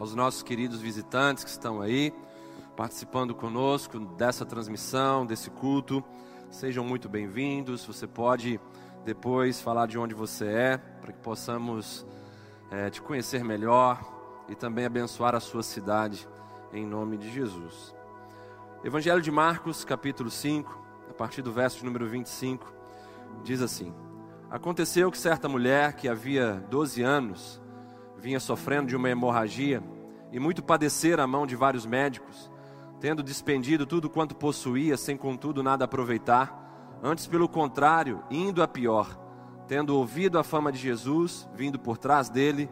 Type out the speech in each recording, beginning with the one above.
aos nossos queridos visitantes que estão aí, participando conosco dessa transmissão, desse culto. Sejam muito bem-vindos. Você pode depois falar de onde você é, para que possamos é, te conhecer melhor e também abençoar a sua cidade, em nome de Jesus. Evangelho de Marcos, capítulo 5, a partir do verso número 25, diz assim: Aconteceu que certa mulher que havia 12 anos vinha sofrendo de uma hemorragia e muito padecer à mão de vários médicos, tendo despendido tudo quanto possuía, sem contudo nada aproveitar, antes pelo contrário, indo a pior, tendo ouvido a fama de Jesus, vindo por trás dele,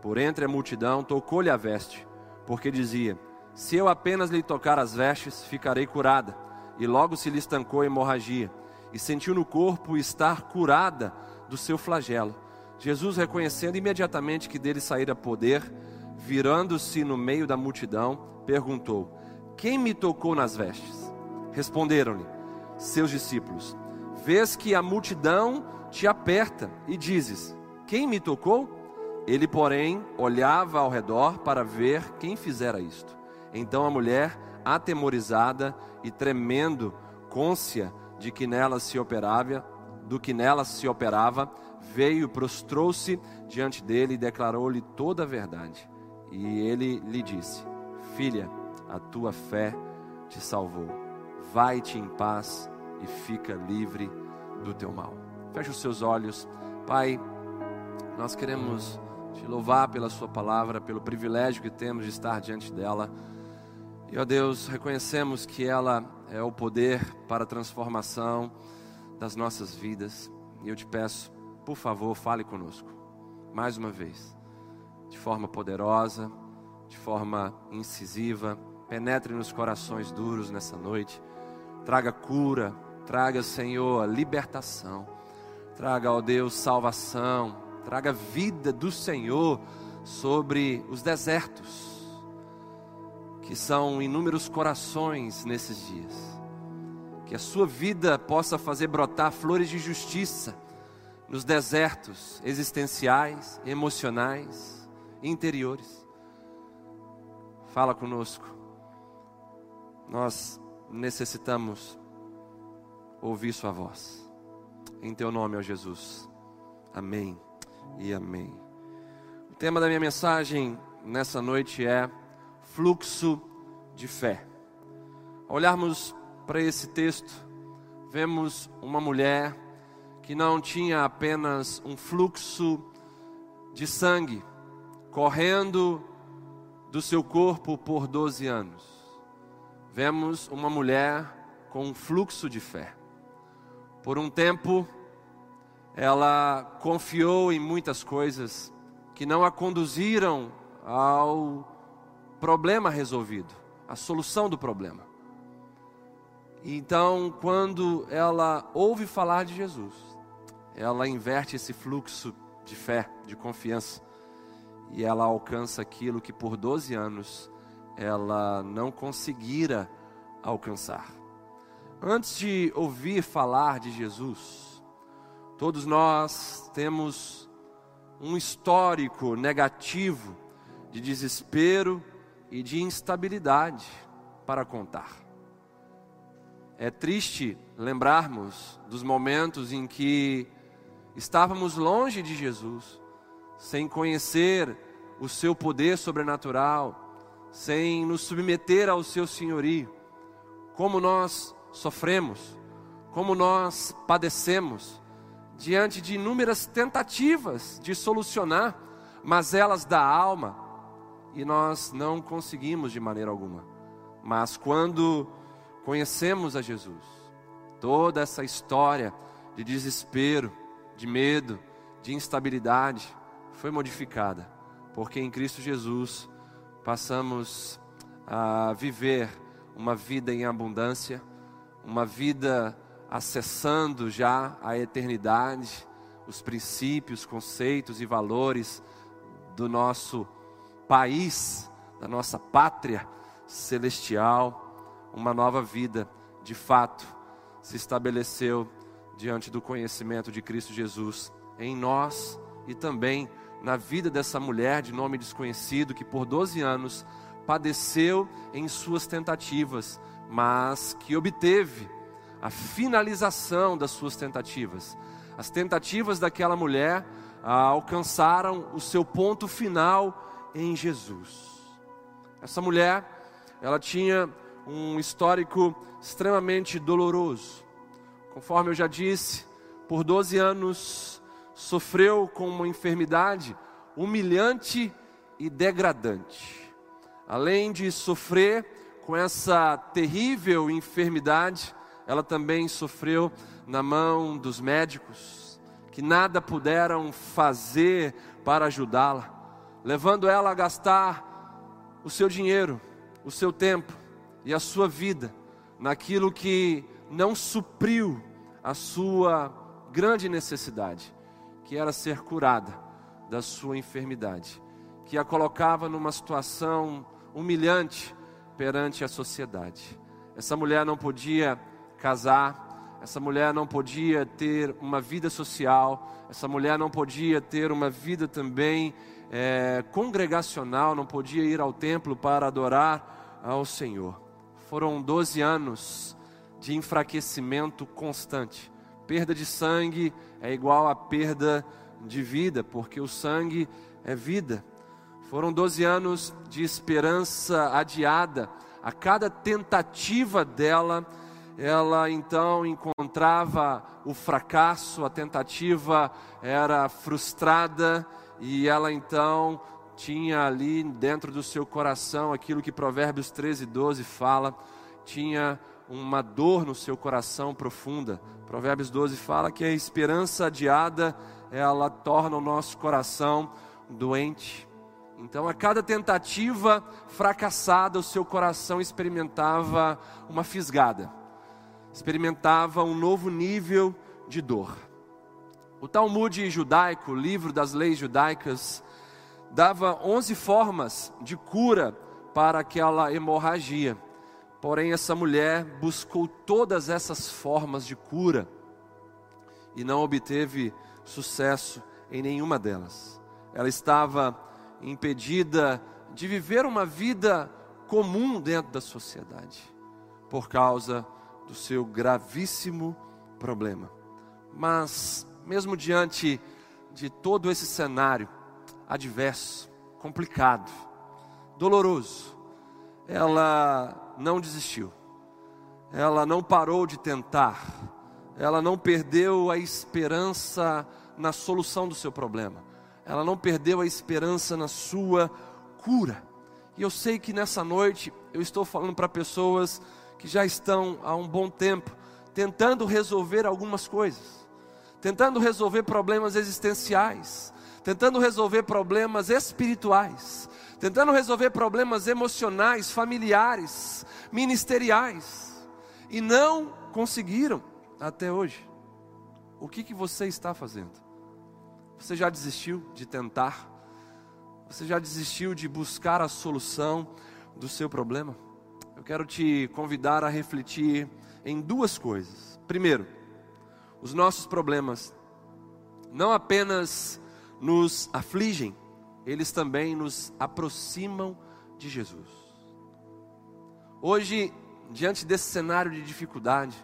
por entre a multidão, tocou-lhe a veste, porque dizia: Se eu apenas lhe tocar as vestes, ficarei curada. E logo se lhe estancou a hemorragia e sentiu no corpo estar curada do seu flagelo. Jesus, reconhecendo imediatamente que dele saíra poder, virando-se no meio da multidão, perguntou: Quem me tocou nas vestes? Responderam-lhe seus discípulos: Vês que a multidão te aperta e dizes: Quem me tocou? Ele, porém, olhava ao redor para ver quem fizera isto. Então a mulher, atemorizada e tremendo, côncia de que nela se operava, do que nela se operava, veio, prostrou-se diante dele e declarou-lhe toda a verdade. E ele lhe disse: Filha, a tua fé te salvou. Vai-te em paz e fica livre do teu mal. Feche os seus olhos. Pai, nós queremos te louvar pela sua palavra, pelo privilégio que temos de estar diante dela. E, ó Deus, reconhecemos que ela é o poder para a transformação das nossas vidas. E eu te peço, por favor, fale conosco, mais uma vez, de forma poderosa, de forma incisiva, penetre nos corações duros nessa noite, traga cura, traga, Senhor, libertação, traga, ó Deus, salvação, traga vida do Senhor sobre os desertos que são inúmeros corações nesses dias. Que a sua vida possa fazer brotar flores de justiça nos desertos existenciais, emocionais, interiores. Fala conosco. Nós necessitamos ouvir Sua voz. Em Teu nome, ó Jesus. Amém e amém. O tema da minha mensagem nessa noite é fluxo de fé. Ao olharmos para esse texto, vemos uma mulher que não tinha apenas um fluxo de sangue correndo do seu corpo por 12 anos. Vemos uma mulher com um fluxo de fé. Por um tempo, ela confiou em muitas coisas que não a conduziram ao problema resolvido, a solução do problema. Então, quando ela ouve falar de Jesus, ela inverte esse fluxo de fé, de confiança, e ela alcança aquilo que por 12 anos ela não conseguira alcançar. Antes de ouvir falar de Jesus, todos nós temos um histórico negativo de desespero, e de instabilidade para contar. É triste lembrarmos dos momentos em que estávamos longe de Jesus, sem conhecer o seu poder sobrenatural, sem nos submeter ao seu senhorio, como nós sofremos, como nós padecemos diante de inúmeras tentativas de solucionar mazelas da alma, e nós não conseguimos de maneira alguma. Mas quando conhecemos a Jesus, toda essa história de desespero, de medo, de instabilidade foi modificada, porque em Cristo Jesus passamos a viver uma vida em abundância, uma vida acessando já a eternidade, os princípios, conceitos e valores do nosso país, da nossa pátria celestial, uma nova vida, de fato, se estabeleceu diante do conhecimento de Cristo Jesus em nós e também na vida dessa mulher de nome desconhecido que por 12 anos padeceu em suas tentativas, mas que obteve a finalização das suas tentativas. As tentativas daquela mulher ah, alcançaram o seu ponto final em Jesus. Essa mulher, ela tinha um histórico extremamente doloroso. Conforme eu já disse, por 12 anos sofreu com uma enfermidade humilhante e degradante. Além de sofrer com essa terrível enfermidade, ela também sofreu na mão dos médicos, que nada puderam fazer para ajudá-la, levando ela a gastar o seu dinheiro, o seu tempo e a sua vida naquilo que não supriu a sua grande necessidade, que era ser curada da sua enfermidade, que a colocava numa situação humilhante perante a sociedade. Essa mulher não podia casar, essa mulher não podia ter uma vida social, essa mulher não podia ter uma vida também é, congregacional, não podia ir ao templo para adorar ao Senhor. Foram 12 anos de enfraquecimento constante. Perda de sangue é igual a perda de vida, porque o sangue é vida. Foram 12 anos de esperança adiada. A cada tentativa dela, ela então encontrava o fracasso, a tentativa era frustrada e ela então tinha ali dentro do seu coração aquilo que Provérbios 13, 12 fala, tinha uma dor no seu coração profunda. Provérbios 12 fala que a esperança adiada, ela torna o nosso coração doente. Então, a cada tentativa fracassada, o seu coração experimentava uma fisgada experimentava um novo nível de dor. O Talmud judaico, livro das leis judaicas, dava 11 formas de cura para aquela hemorragia. Porém, essa mulher buscou todas essas formas de cura e não obteve sucesso em nenhuma delas. Ela estava impedida de viver uma vida comum dentro da sociedade por causa do seu gravíssimo problema. Mas, mesmo diante de todo esse cenário adverso, complicado, doloroso, ela não desistiu, ela não parou de tentar, ela não perdeu a esperança na solução do seu problema, ela não perdeu a esperança na sua cura. E eu sei que nessa noite eu estou falando para pessoas que já estão há um bom tempo tentando resolver algumas coisas, tentando resolver problemas existenciais, tentando resolver problemas espirituais, tentando resolver problemas emocionais, familiares, ministeriais, e não conseguiram até hoje. O que, que você está fazendo? Você já desistiu de tentar? Você já desistiu de buscar a solução do seu problema? eu quero te convidar a refletir em duas coisas. Primeiro, os nossos problemas não apenas nos afligem, eles também nos aproximam de Jesus. Hoje, diante desse cenário de dificuldade,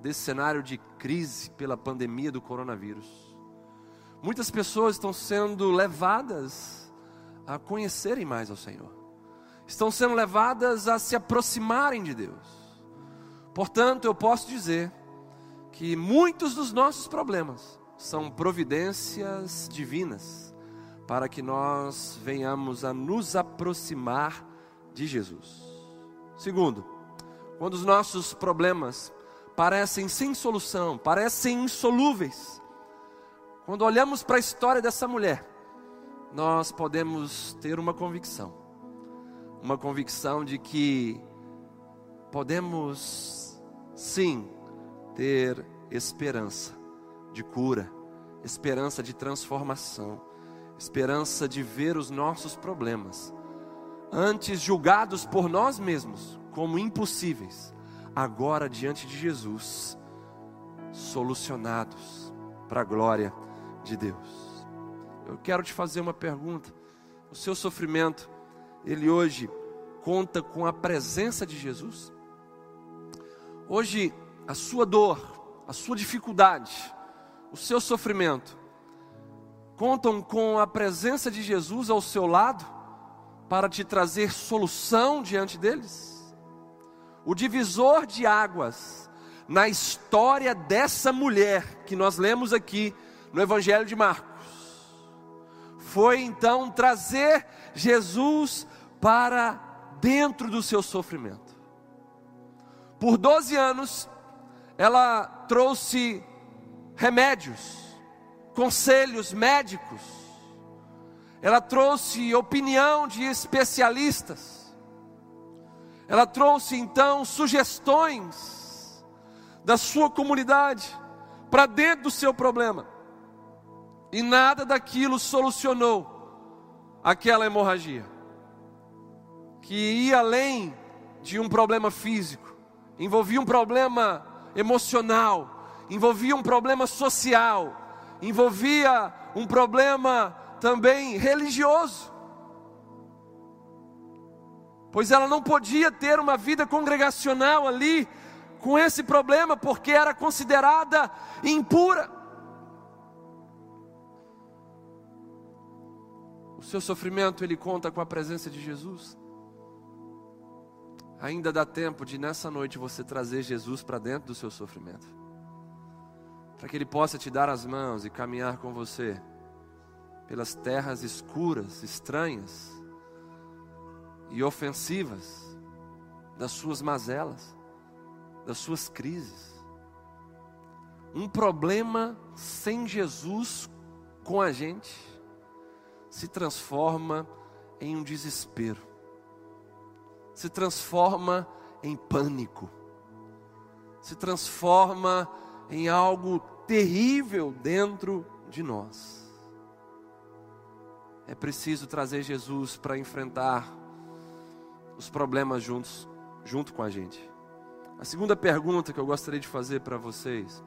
desse cenário de crise pela pandemia do coronavírus, muitas pessoas estão sendo levadas a conhecerem mais ao Senhor estão sendo levadas a se aproximarem de Deus. Portanto, eu posso dizer que muitos dos nossos problemas são providências divinas para que nós venhamos a nos aproximar de Jesus. Segundo, quando os nossos problemas parecem sem solução, parecem insolúveis, quando olhamos para a história dessa mulher, nós podemos ter uma convicção uma convicção de que podemos sim ter esperança de cura, esperança de transformação, esperança de ver os nossos problemas, antes julgados por nós mesmos como impossíveis, agora diante de Jesus, solucionados para a glória de Deus. eu quero te fazer uma pergunta. O seu sofrimento, ele hoje conta com a presença de Jesus? Hoje, a sua dor, a sua dificuldade, o seu sofrimento, contam com a presença de Jesus ao seu lado para te trazer solução diante deles? O divisor de águas na história dessa mulher que nós lemos aqui no Evangelho de Marcos foi então trazer Jesus para dentro do seu sofrimento. Por 12 anos, ela trouxe remédios, conselhos médicos, ela trouxe opinião de especialistas, ela trouxe então sugestões da sua comunidade para dentro do seu problema, e nada daquilo solucionou aquela hemorragia, que ia além de um problema físico, envolvia um problema emocional, envolvia um problema social, envolvia um problema também religioso. Pois ela não podia ter uma vida congregacional ali com esse problema, porque era considerada impura. O seu sofrimento ele conta com a presença de Jesus. Ainda dá tempo de nessa noite você trazer Jesus para dentro do seu sofrimento para que Ele possa te dar as mãos e caminhar com você pelas terras escuras, estranhas e ofensivas das suas mazelas, das suas crises. Um problema sem Jesus com a gente se transforma em um desespero, se transforma em pânico, se transforma em algo terrível dentro de nós. É preciso trazer Jesus para enfrentar os problemas juntos, junto com a gente. A segunda pergunta que eu gostaria de fazer para vocês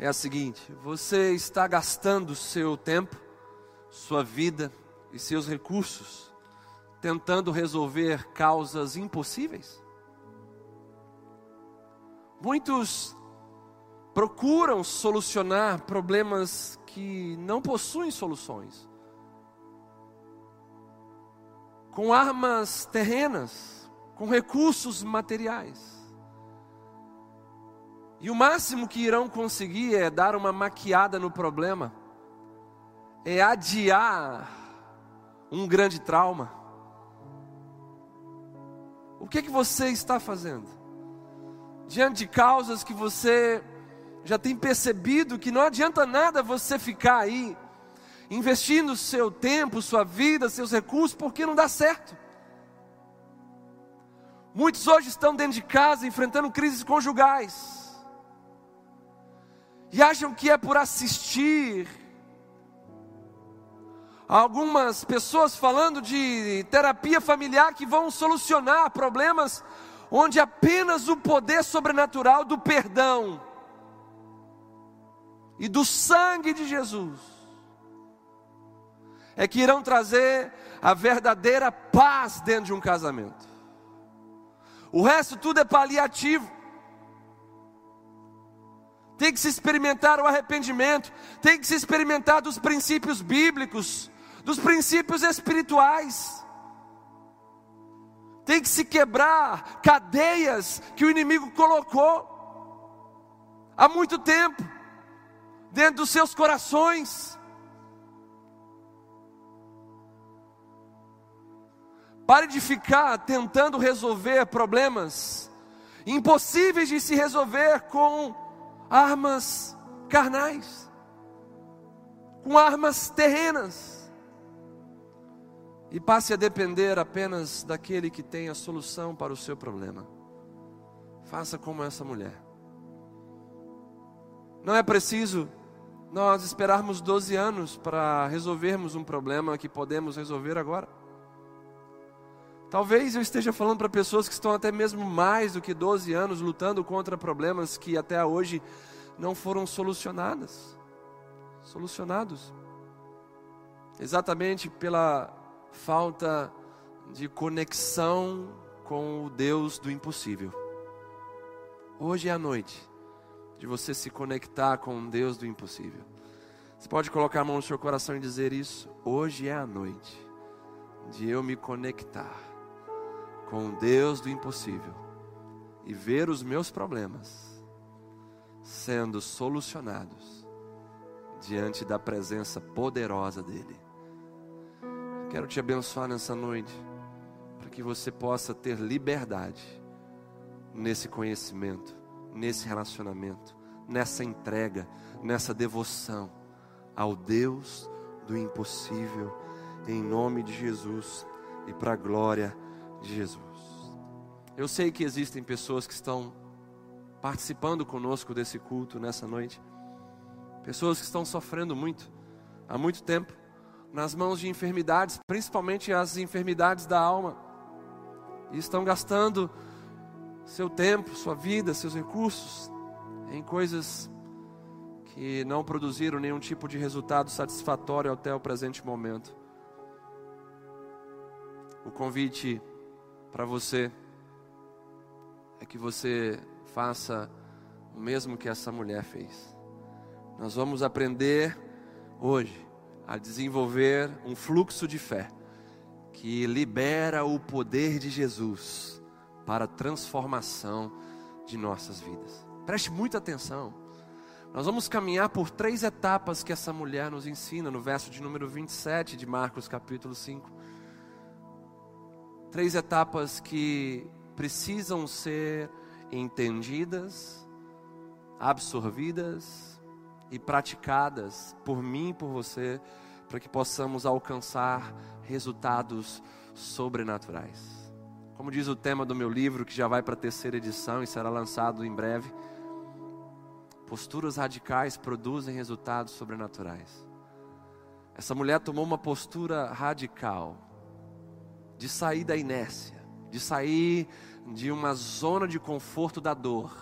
é a seguinte: você está gastando seu tempo, sua vida e seus recursos tentando resolver causas impossíveis? Muitos procuram solucionar problemas que não possuem soluções. Com armas terrenas, com recursos materiais. E o máximo que irão conseguir é dar uma maquiada no problema, é adiar um grande trauma. O que, que você está fazendo? Diante de causas que você já tem percebido que não adianta nada você ficar aí investindo seu tempo, sua vida, seus recursos, porque não dá certo. Muitos hoje estão dentro de casa enfrentando crises conjugais e acham que é por assistir algumas pessoas falando de terapia familiar que vão solucionar problemas onde apenas o poder sobrenatural do perdão e do sangue de Jesus é que irão trazer a verdadeira paz dentro de um casamento. O resto tudo é paliativo. Tem que se experimentar o arrependimento, tem que se experimentar dos princípios bíblicos, dos princípios espirituais. Tem que se quebrar cadeias que o inimigo colocou há muito tempo dentro dos seus corações. Pare de ficar tentando resolver problemas impossíveis de se resolver com armas carnais, com armas terrenas. E passe a depender apenas daquele que tem a solução para o seu problema. Faça como essa mulher. Não é preciso nós esperarmos 12 anos para resolvermos um problema que podemos resolver agora. Talvez eu esteja falando para pessoas que estão até mesmo mais do que 12 anos lutando contra problemas que até hoje não foram solucionadas. Solucionados. exatamente pela falta de conexão com o Deus do impossível. Hoje é a noite de você se conectar com o Deus do impossível. Você pode colocar a mão no seu coração e dizer isso? Hoje é a noite de eu me conectar com o Deus do impossível e ver os meus problemas sendo solucionados diante da presença poderosa dEle. Quero te abençoar nessa noite, para que você possa ter liberdade nesse conhecimento, nesse relacionamento, nessa entrega, nessa devoção ao Deus do impossível, em nome de Jesus e para a glória de Jesus. Eu sei que existem pessoas que estão participando conosco desse culto nessa noite, pessoas que estão sofrendo muito, há muito tempo, nas mãos de enfermidades, principalmente as enfermidades da alma, e estão gastando seu tempo, sua vida, seus recursos em coisas que não produziram nenhum tipo de resultado satisfatório até o presente momento. O convite para você é que você faça o mesmo que essa mulher fez. Nós vamos aprender hoje a desenvolver um fluxo de fé que libera o poder de Jesus para a transformação de nossas vidas. Preste muita atenção. Nós vamos caminhar por três etapas que essa mulher nos ensina no verso de número 27 de Marcos, capítulo 5. Três etapas que precisam ser entendidas, absorvidas e praticadas por mim e por você, para que possamos alcançar resultados sobrenaturais. Como diz o tema do meu livro, que já vai para a terceira edição e será lançado em breve Posturas radicais produzem resultados sobrenaturais. Essa mulher tomou uma postura radical de sair da inércia, de sair de uma zona de conforto da dor,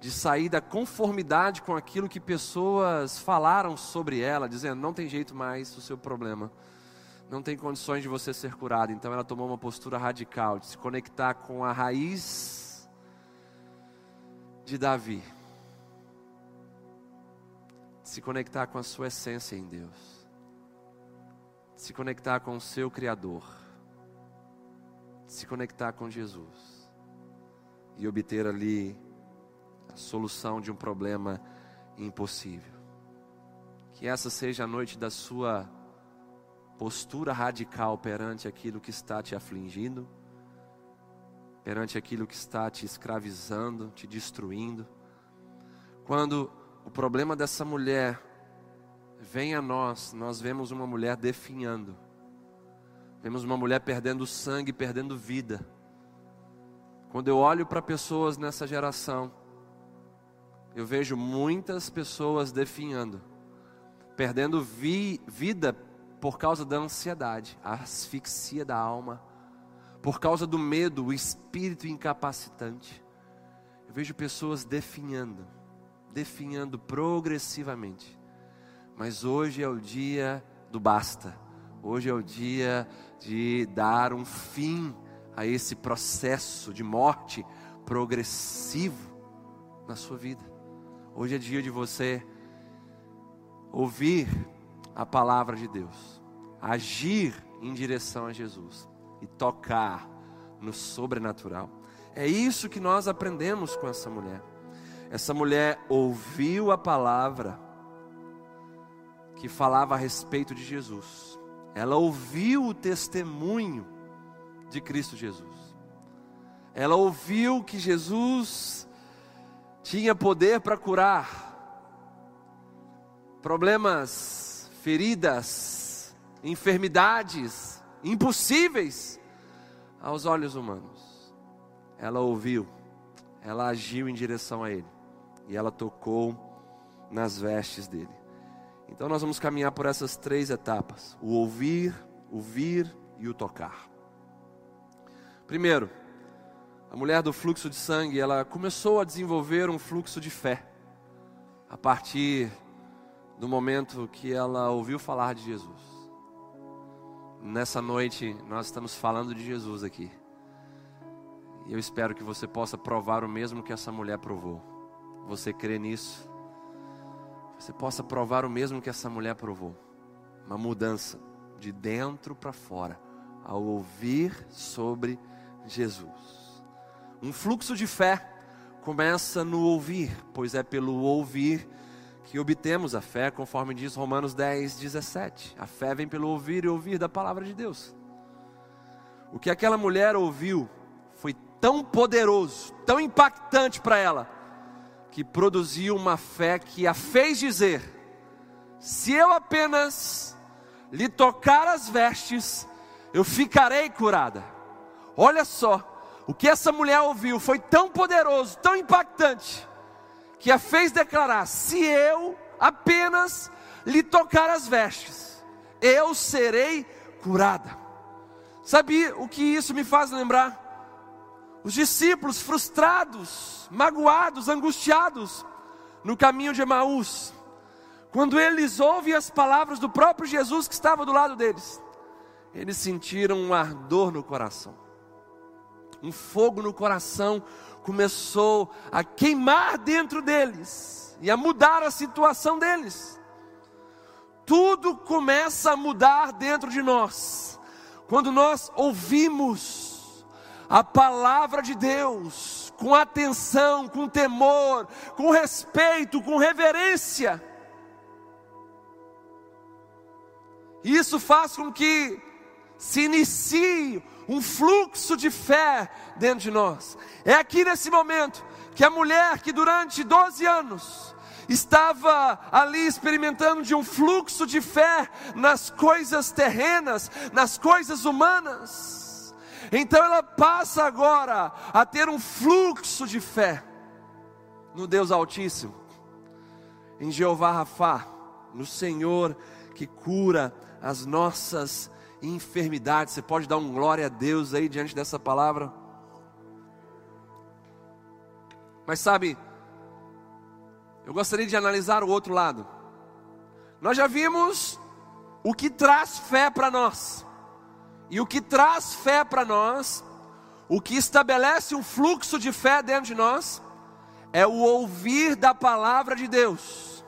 de sair da conformidade com aquilo que pessoas falaram sobre ela, dizendo: não tem jeito mais o seu problema, não tem condições de você ser curado. Então ela tomou uma postura radical de se conectar com a raiz de Davi se conectar com a sua essência em Deus, se conectar com o seu Criador, se conectar com Jesus e obter ali a solução de um problema impossível. Que essa seja a noite da sua postura radical perante aquilo que está te afligindo, perante aquilo que está te escravizando, te destruindo. Quando o problema dessa mulher vem a nós, nós vemos uma mulher definhando, vemos uma mulher perdendo sangue, perdendo vida. Quando eu olho para pessoas nessa geração, eu vejo muitas pessoas definhando, perdendo vi, vida por causa da ansiedade, a asfixia da alma, por causa do medo, o espírito incapacitante. Eu vejo pessoas definhando definhando progressivamente. Mas hoje é o dia do basta. Hoje é o dia de dar um fim a esse processo de morte progressivo na sua vida. Hoje é dia de você ouvir a palavra de Deus, agir em direção a Jesus e tocar no sobrenatural. É isso que nós aprendemos com essa mulher. Essa mulher ouviu a palavra que falava a respeito de Jesus. Ela ouviu o testemunho de Cristo Jesus. Ela ouviu que Jesus tinha poder para curar problemas, feridas, enfermidades impossíveis aos olhos humanos. Ela ouviu, ela agiu em direção a Ele e ela tocou nas vestes dele. Então nós vamos caminhar por essas três etapas: o ouvir, o vir e o tocar. Primeiro, a mulher do fluxo de sangue, ela começou a desenvolver um fluxo de fé a partir do momento que ela ouviu falar de Jesus. Nessa noite nós estamos falando de Jesus aqui. E eu espero que você possa provar o mesmo que essa mulher provou. Você crê nisso? Você possa provar o mesmo que essa mulher provou. Uma mudança de dentro para fora ao ouvir sobre Jesus. Um fluxo de fé começa no ouvir, pois é pelo ouvir que obtemos a fé, conforme diz Romanos 10, 17. A fé vem pelo ouvir e ouvir da palavra de Deus. O que aquela mulher ouviu foi tão poderoso, tão impactante para ela, que produziu uma fé que a fez dizer: se eu apenas lhe tocar as vestes, eu ficarei curada. Olha só, o que essa mulher ouviu foi tão poderoso, tão impactante, que a fez declarar: se eu apenas lhe tocar as vestes, eu serei curada. Sabe o que isso me faz lembrar? Os discípulos frustrados, magoados, angustiados no caminho de Emaús, quando eles ouvem as palavras do próprio Jesus que estava do lado deles, eles sentiram um ardor no coração, um fogo no coração começou a queimar dentro deles e a mudar a situação deles. Tudo começa a mudar dentro de nós quando nós ouvimos a palavra de Deus com atenção, com temor, com respeito, com reverência. Isso faz com que se inicie um fluxo de fé dentro de nós. É aqui nesse momento que a mulher que durante 12 anos estava ali experimentando de um fluxo de fé nas coisas terrenas, nas coisas humanas. Então ela passa agora a ter um fluxo de fé no Deus Altíssimo, em Jeová Rafá, no Senhor que cura as nossas enfermidades. Você pode dar um glória a Deus aí diante dessa palavra? Mas sabe, eu gostaria de analisar o outro lado. Nós já vimos o que traz fé para nós. E o que traz fé para nós, o que estabelece um fluxo de fé dentro de nós, é o ouvir da palavra de Deus.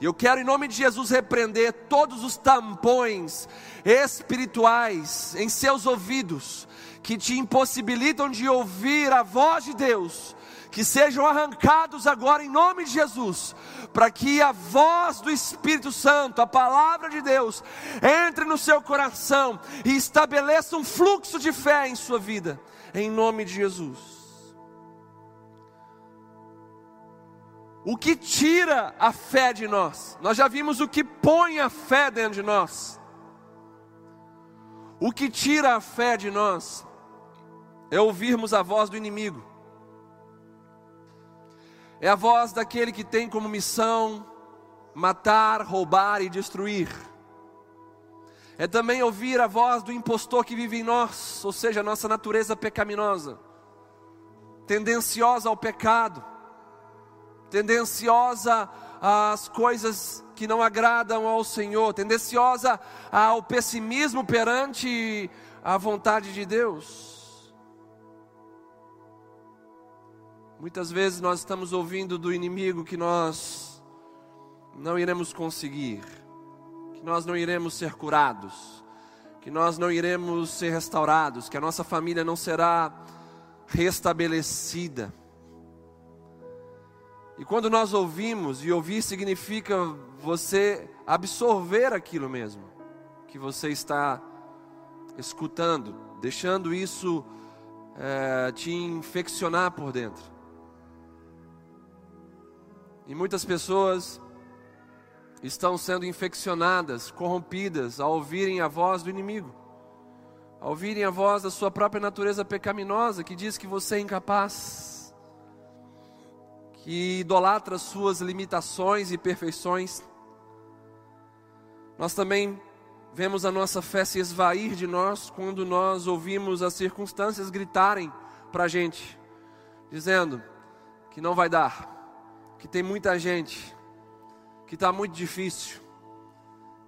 E eu quero, em nome de Jesus, repreender todos os tampões espirituais em seus ouvidos, que te impossibilitam de ouvir a voz de Deus, que sejam arrancados agora em nome de Jesus, para que a voz do Espírito Santo, a palavra de Deus, entre no seu coração e estabeleça um fluxo de fé em sua vida, em nome de Jesus. o que tira a fé de nós. Nós já vimos o que põe a fé dentro de nós. O que tira a fé de nós é ouvirmos a voz do inimigo. É a voz daquele que tem como missão matar, roubar e destruir. É também ouvir a voz do impostor que vive em nós, ou seja, a nossa natureza pecaminosa, tendenciosa ao pecado tendenciosa às coisas que não agradam ao Senhor, tendenciosa ao pessimismo perante a vontade de Deus. Muitas vezes nós estamos ouvindo do inimigo que nós não iremos conseguir, que nós não iremos ser curados, que nós não iremos ser restaurados, que a nossa família não será restabelecida. E quando nós ouvimos, e ouvir significa você absorver aquilo mesmo que você está escutando, deixando isso é, te infeccionar por dentro. E muitas pessoas estão sendo infeccionadas, corrompidas ao ouvirem a voz do inimigo, ao ouvirem a voz da sua própria natureza pecaminosa que diz que você é incapaz que idolatra suas limitações e perfeições. Nós também vemos a nossa fé se esvair de nós quando nós ouvimos as circunstâncias gritarem para a gente, dizendo que não vai dar, que tem muita gente, que está muito difícil,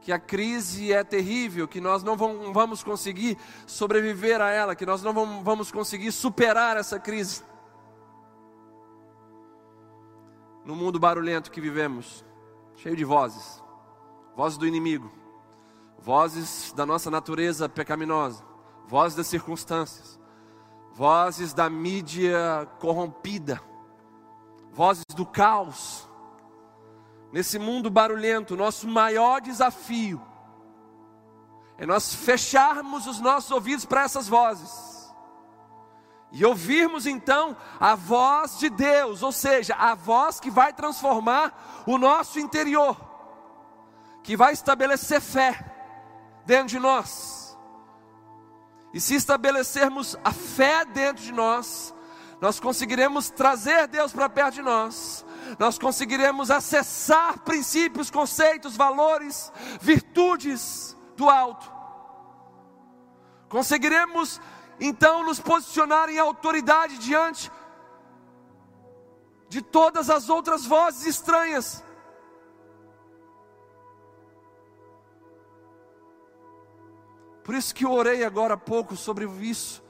que a crise é terrível, que nós não vamos conseguir sobreviver a ela, que nós não vamos conseguir superar essa crise. No mundo barulhento que vivemos, cheio de vozes, vozes do inimigo, vozes da nossa natureza pecaminosa, vozes das circunstâncias, vozes da mídia corrompida, vozes do caos. Nesse mundo barulhento, nosso maior desafio é nós fecharmos os nossos ouvidos para essas vozes e ouvirmos então a voz de Deus, ou seja, a voz que vai transformar o nosso interior, que vai estabelecer fé dentro de nós. E se estabelecermos a fé dentro de nós, nós conseguiremos trazer Deus para perto de nós, nós conseguiremos acessar princípios, conceitos, valores, virtudes do alto, conseguiremos então nos posicionar em autoridade diante de todas as outras vozes estranhas. Por isso que eu orei agora há pouco sobre isso.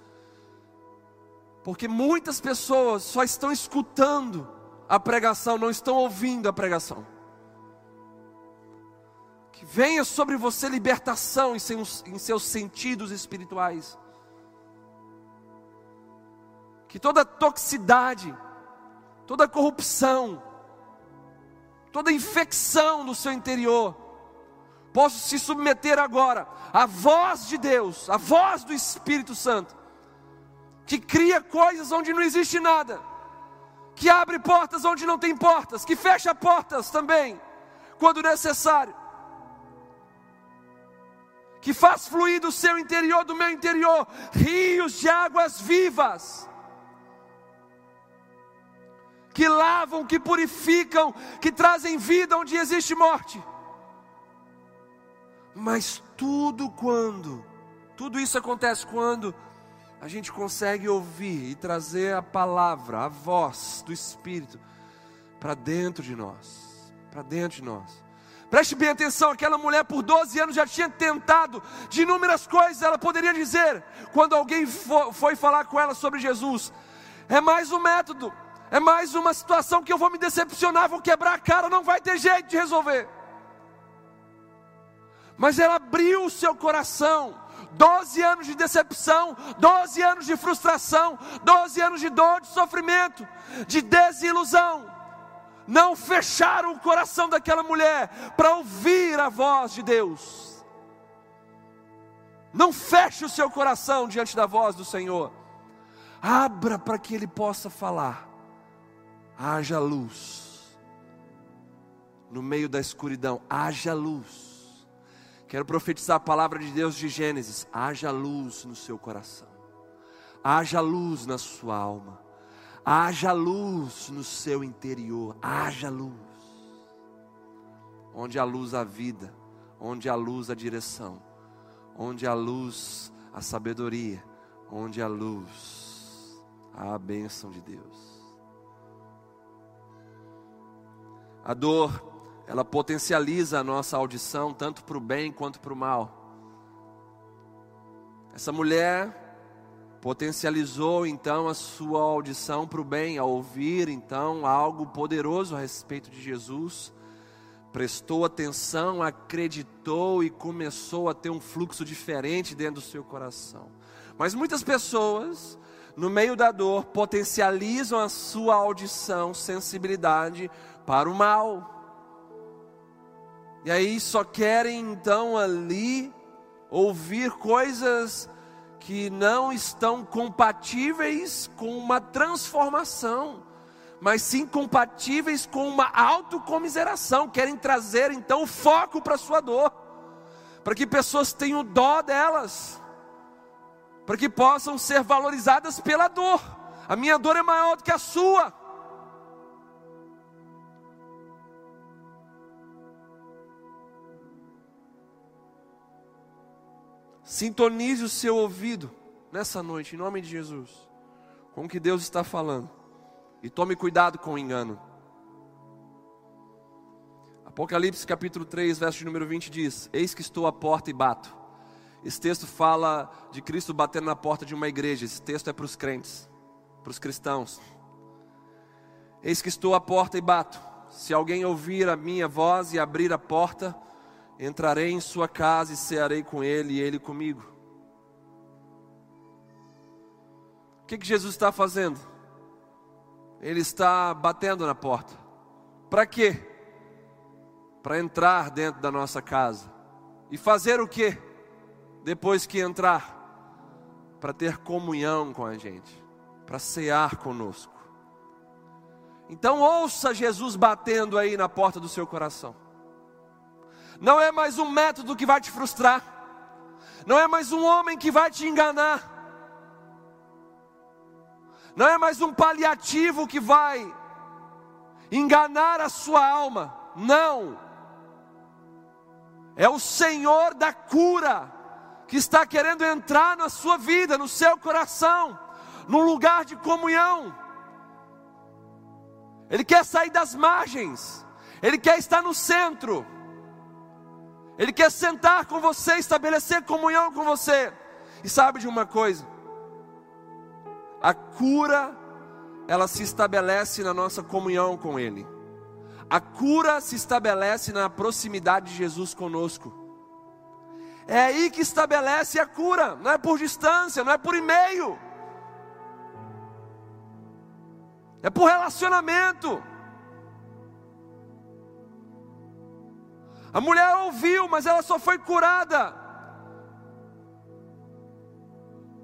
Porque muitas pessoas só estão escutando a pregação, não estão ouvindo a pregação. Que venha sobre você libertação em seus, em seus sentidos espirituais. Que toda toxicidade, toda corrupção, toda infecção no seu interior, possa se submeter agora à voz de Deus, à voz do Espírito Santo que cria coisas onde não existe nada, que abre portas onde não tem portas, que fecha portas também, quando necessário, que faz fluir do seu interior, do meu interior, rios de águas vivas, que lavam, que purificam, que trazem vida onde existe morte. Mas tudo quando, tudo isso acontece quando a gente consegue ouvir e trazer a palavra, a voz do Espírito para dentro de nós, para dentro de nós. Preste bem atenção, aquela mulher por 12 anos já tinha tentado de inúmeras coisas, ela poderia dizer, quando alguém foi falar com ela sobre Jesus, é mais um método, é mais uma situação que eu vou me decepcionar, vou quebrar a cara, não vai ter jeito de resolver. Mas ela abriu o seu coração, 12 anos de decepção, 12 anos de frustração, 12 anos de dor, de sofrimento, de desilusão. Não fecharam o coração daquela mulher para ouvir a voz de Deus. Não feche o seu coração diante da voz do Senhor. Abra para que Ele possa falar. Haja luz. No meio da escuridão, haja luz Quero profetizar a palavra de Deus de Gênesis. Haja luz no seu coração. Haja luz na sua alma. Haja luz no seu interior. Haja luz. Onde há luz a vida, onde há luz a direção, onde há luz a sabedoria, onde há luz a bênção de Deus. A dor ela potencializa a nossa audição tanto para o bem quanto para o mal. Essa mulher potencializou então a sua audição para o bem, ao ouvir então algo poderoso a respeito de Jesus, prestou atenção, acreditou e começou a ter um fluxo diferente dentro do seu coração. Mas muitas pessoas, no meio da dor, potencializam a sua audição, sensibilidade para o mal. E aí só querem então ali ouvir coisas que não estão compatíveis com uma transformação, mas sim compatíveis com uma autocomiseração. Querem trazer então foco para a sua dor, para que pessoas tenham dó delas, para que possam ser valorizadas pela dor. A minha dor é maior do que a sua. Sintonize o seu ouvido nessa noite, em nome de Jesus, com o que Deus está falando. E tome cuidado com o engano. Apocalipse capítulo 3, verso número 20 diz: Eis que estou à porta e bato. Esse texto fala de Cristo batendo na porta de uma igreja. Esse texto é para os crentes, para os cristãos. Eis que estou à porta e bato. Se alguém ouvir a minha voz e abrir a porta, entrarei em sua casa e cearei com ele e ele comigo. O que, que Jesus está fazendo? Ele está batendo na porta. Para quê? Para entrar dentro da nossa casa. E fazer o quê? Depois que entrar, para ter comunhão com a gente, para cear conosco. Então ouça Jesus batendo aí na porta do seu coração. Não é mais um método que vai te frustrar. Não é mais um homem que vai te enganar. Não é mais um paliativo que vai enganar a sua alma. Não. É o Senhor da cura que está querendo entrar na sua vida, no seu coração, num lugar de comunhão. Ele quer sair das margens, ele quer estar no centro, ele quer sentar com você, estabelecer comunhão com você. E sabe de uma coisa? A cura, ela se estabelece na nossa comunhão com Ele. A cura se estabelece na proximidade de Jesus conosco. É aí que estabelece a cura, não é por distância, não é por e-mail. é por relacionamento. A mulher ouviu, mas ela só foi curada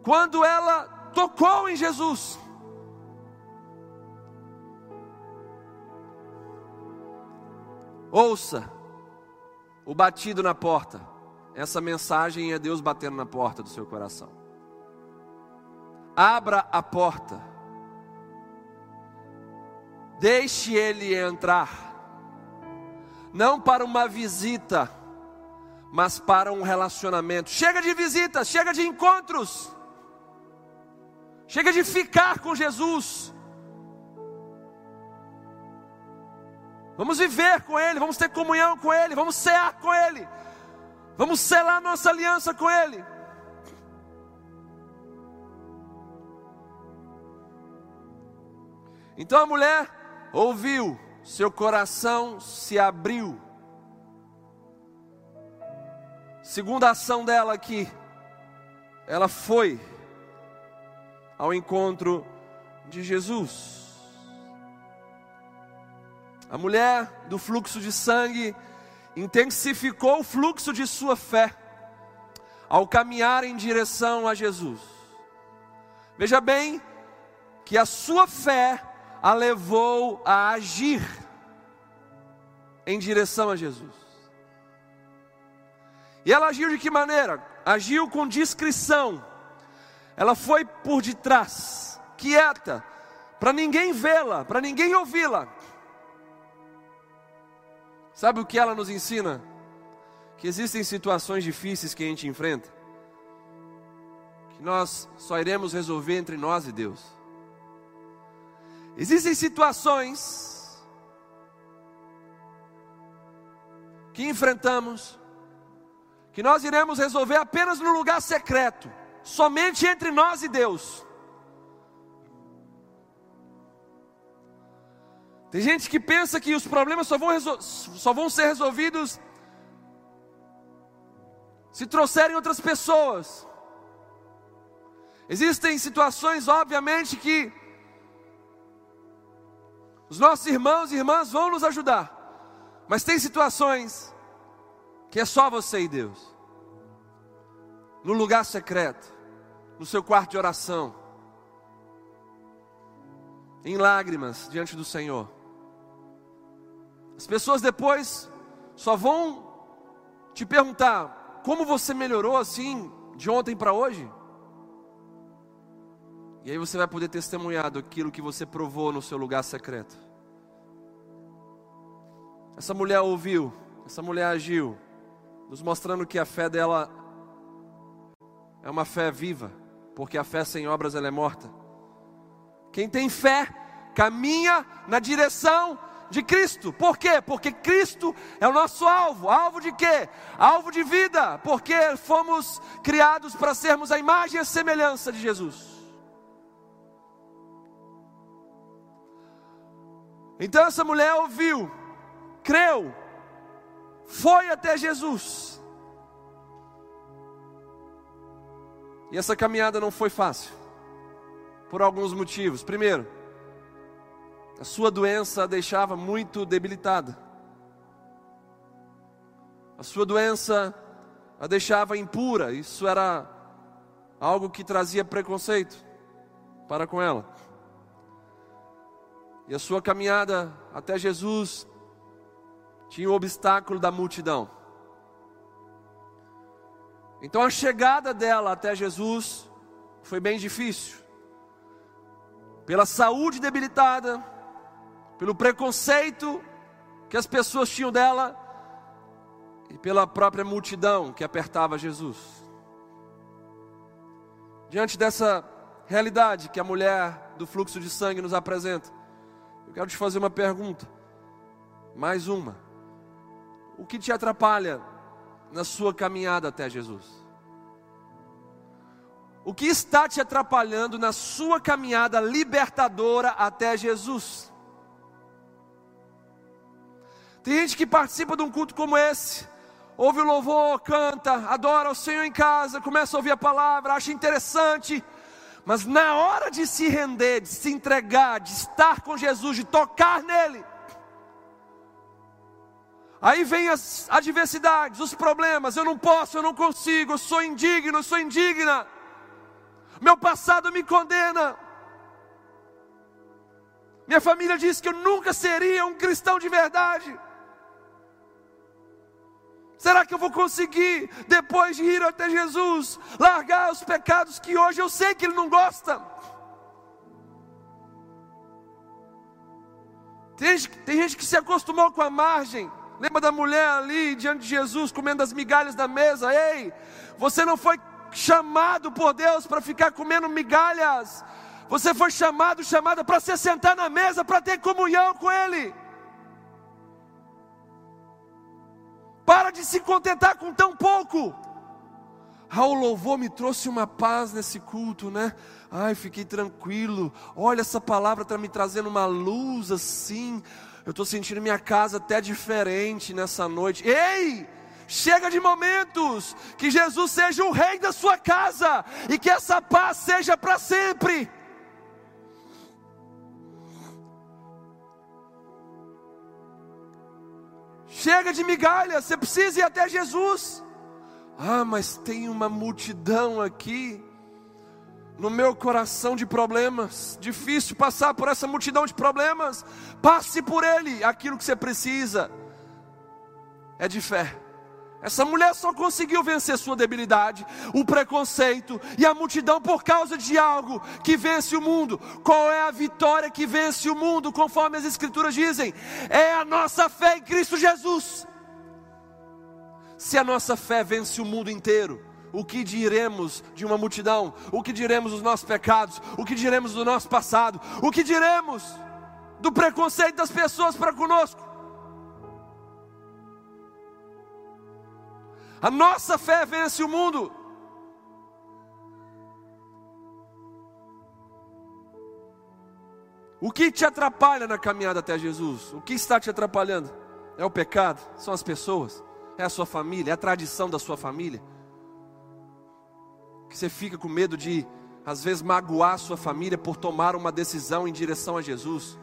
quando ela tocou em Jesus. Ouça o batido na porta. Essa mensagem é Deus batendo na porta do seu coração. Abra a porta Deixe ele entrar, não para uma visita, mas para um relacionamento. Chega de visitas, chega de encontros, chega de ficar com Jesus. Vamos viver com Ele, vamos ter comunhão com Ele, vamos cear com Ele, vamos selar nossa aliança com Ele. Então a mulher ouviu, seu coração se abriu. Segunda ação dela aqui, ela foi ao encontro de Jesus. A mulher do fluxo de sangue intensificou o fluxo de sua fé ao caminhar em direção a Jesus. Veja bem que a sua fé a levou a agir em direção a Jesus. E ela agiu de que maneira? Agiu com discrição. Ela foi por detrás, quieta, para ninguém vê-la, para ninguém ouvi-la. Sabe o que ela nos ensina? Que existem situações difíceis que a gente enfrenta, que nós só iremos resolver entre nós e Deus. Existem situações que enfrentamos que nós iremos resolver apenas no lugar secreto, somente entre nós e Deus. Tem gente que pensa que os problemas só vão, só vão ser resolvidos se trouxerem outras pessoas. Existem situações, obviamente, que os nossos irmãos e irmãs vão nos ajudar. Mas tem situações que é só você e Deus. No lugar secreto, no seu quarto de oração, em lágrimas diante do Senhor. As pessoas depois só vão te perguntar: como você melhorou assim de ontem para hoje? E aí você vai poder testemunhar daquilo que você provou no seu lugar secreto. Essa mulher ouviu, essa mulher agiu, nos mostrando que a fé dela é uma fé viva, porque a fé sem obras ela é morta. Quem tem fé caminha na direção de Cristo. Por quê? Porque Cristo é o nosso alvo. Alvo de quê? Alvo de vida. Porque fomos criados para sermos a imagem e a semelhança de Jesus. Então essa mulher ouviu, creu, foi até Jesus. E essa caminhada não foi fácil, por alguns motivos. Primeiro, a sua doença a deixava muito debilitada. A sua doença a deixava impura. Isso era algo que trazia preconceito para com ela. E a sua caminhada até Jesus tinha o obstáculo da multidão. Então a chegada dela até Jesus foi bem difícil. Pela saúde debilitada, pelo preconceito que as pessoas tinham dela e pela própria multidão que apertava Jesus. Diante dessa realidade que a mulher do fluxo de sangue nos apresenta, eu quero te fazer uma pergunta, mais uma. O que te atrapalha na sua caminhada até Jesus? O que está te atrapalhando na sua caminhada libertadora até Jesus? Tem gente que participa de um culto como esse, ouve o louvor, canta, adora o Senhor em casa, começa a ouvir a palavra, acha interessante, mas na hora de se render, de se entregar, de estar com Jesus, de tocar nele, aí vem as adversidades, os problemas, eu não posso, eu não consigo, eu sou indigno, eu sou indigna, meu passado me condena, minha família diz que eu nunca seria um cristão de verdade. Será que eu vou conseguir, depois de ir até Jesus, largar os pecados que hoje eu sei que Ele não gosta? Tem tem gente que se acostumou com a margem. Lembra da mulher ali diante de Jesus comendo as migalhas da mesa? Ei, você não foi chamado por Deus para ficar comendo migalhas. Você foi chamado, chamada para se sentar na mesa, para ter comunhão com Ele. Para de se contentar com tão pouco. Ah, o louvor me trouxe uma paz nesse culto, né? Ai, fiquei tranquilo. Olha, essa palavra está me trazendo uma luz assim. Eu estou sentindo minha casa até diferente nessa noite. Ei! Chega de momentos, que Jesus seja o rei da sua casa e que essa paz seja para sempre. Chega de migalhas, você precisa ir até Jesus. Ah, mas tem uma multidão aqui. No meu coração de problemas, difícil passar por essa multidão de problemas. Passe por ele, aquilo que você precisa é de fé. Essa mulher só conseguiu vencer sua debilidade, o preconceito e a multidão por causa de algo que vence o mundo. Qual é a vitória que vence o mundo, conforme as Escrituras dizem? É a nossa fé em Cristo Jesus. Se a nossa fé vence o mundo inteiro, o que diremos de uma multidão? O que diremos dos nossos pecados? O que diremos do nosso passado? O que diremos do preconceito das pessoas para conosco? A nossa fé vence o mundo. O que te atrapalha na caminhada até Jesus? O que está te atrapalhando? É o pecado? São as pessoas? É a sua família? É a tradição da sua família? Que você fica com medo de, às vezes, magoar a sua família por tomar uma decisão em direção a Jesus?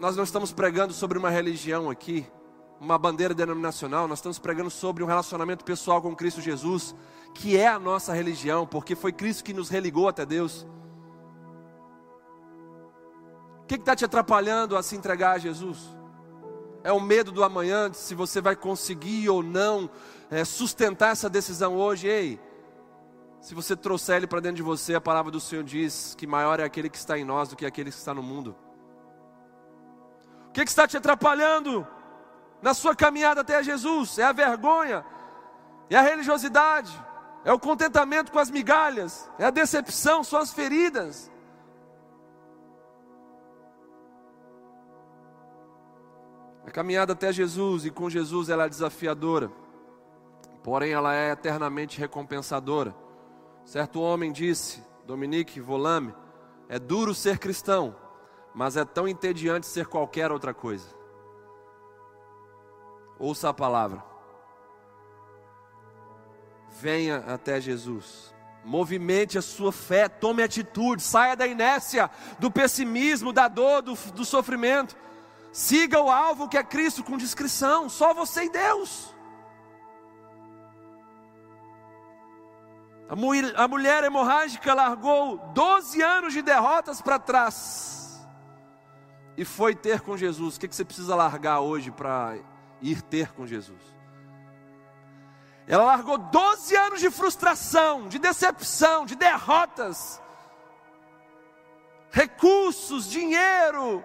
Nós não estamos pregando sobre uma religião aqui uma bandeira denominacional, nós estamos pregando sobre um relacionamento pessoal com Cristo Jesus, que é a nossa religião, porque foi Cristo que nos religou até Deus. O que está te atrapalhando a se entregar a Jesus? É o medo do amanhã, de se você vai conseguir ou não é, sustentar essa decisão hoje. Ei, se você trouxer ele para dentro de você, a palavra do Senhor diz que maior é aquele que está em nós do que aquele que está no mundo. O que, que está te atrapalhando? Na sua caminhada até Jesus, é a vergonha, é a religiosidade, é o contentamento com as migalhas, é a decepção, são as feridas. A caminhada até Jesus e com Jesus ela é desafiadora, porém ela é eternamente recompensadora. Certo homem disse, Dominique Volame, é duro ser cristão, mas é tão entediante ser qualquer outra coisa. Ouça a palavra. Venha até Jesus. Movimente a sua fé, tome atitude, saia da inércia, do pessimismo, da dor, do, do sofrimento. Siga o alvo que é Cristo com discrição, só você e Deus. A, mu a mulher hemorrágica largou 12 anos de derrotas para trás e foi ter com Jesus. O que, que você precisa largar hoje para ir ter com Jesus? Ela largou 12 anos de frustração, de decepção, de derrotas, recursos, dinheiro.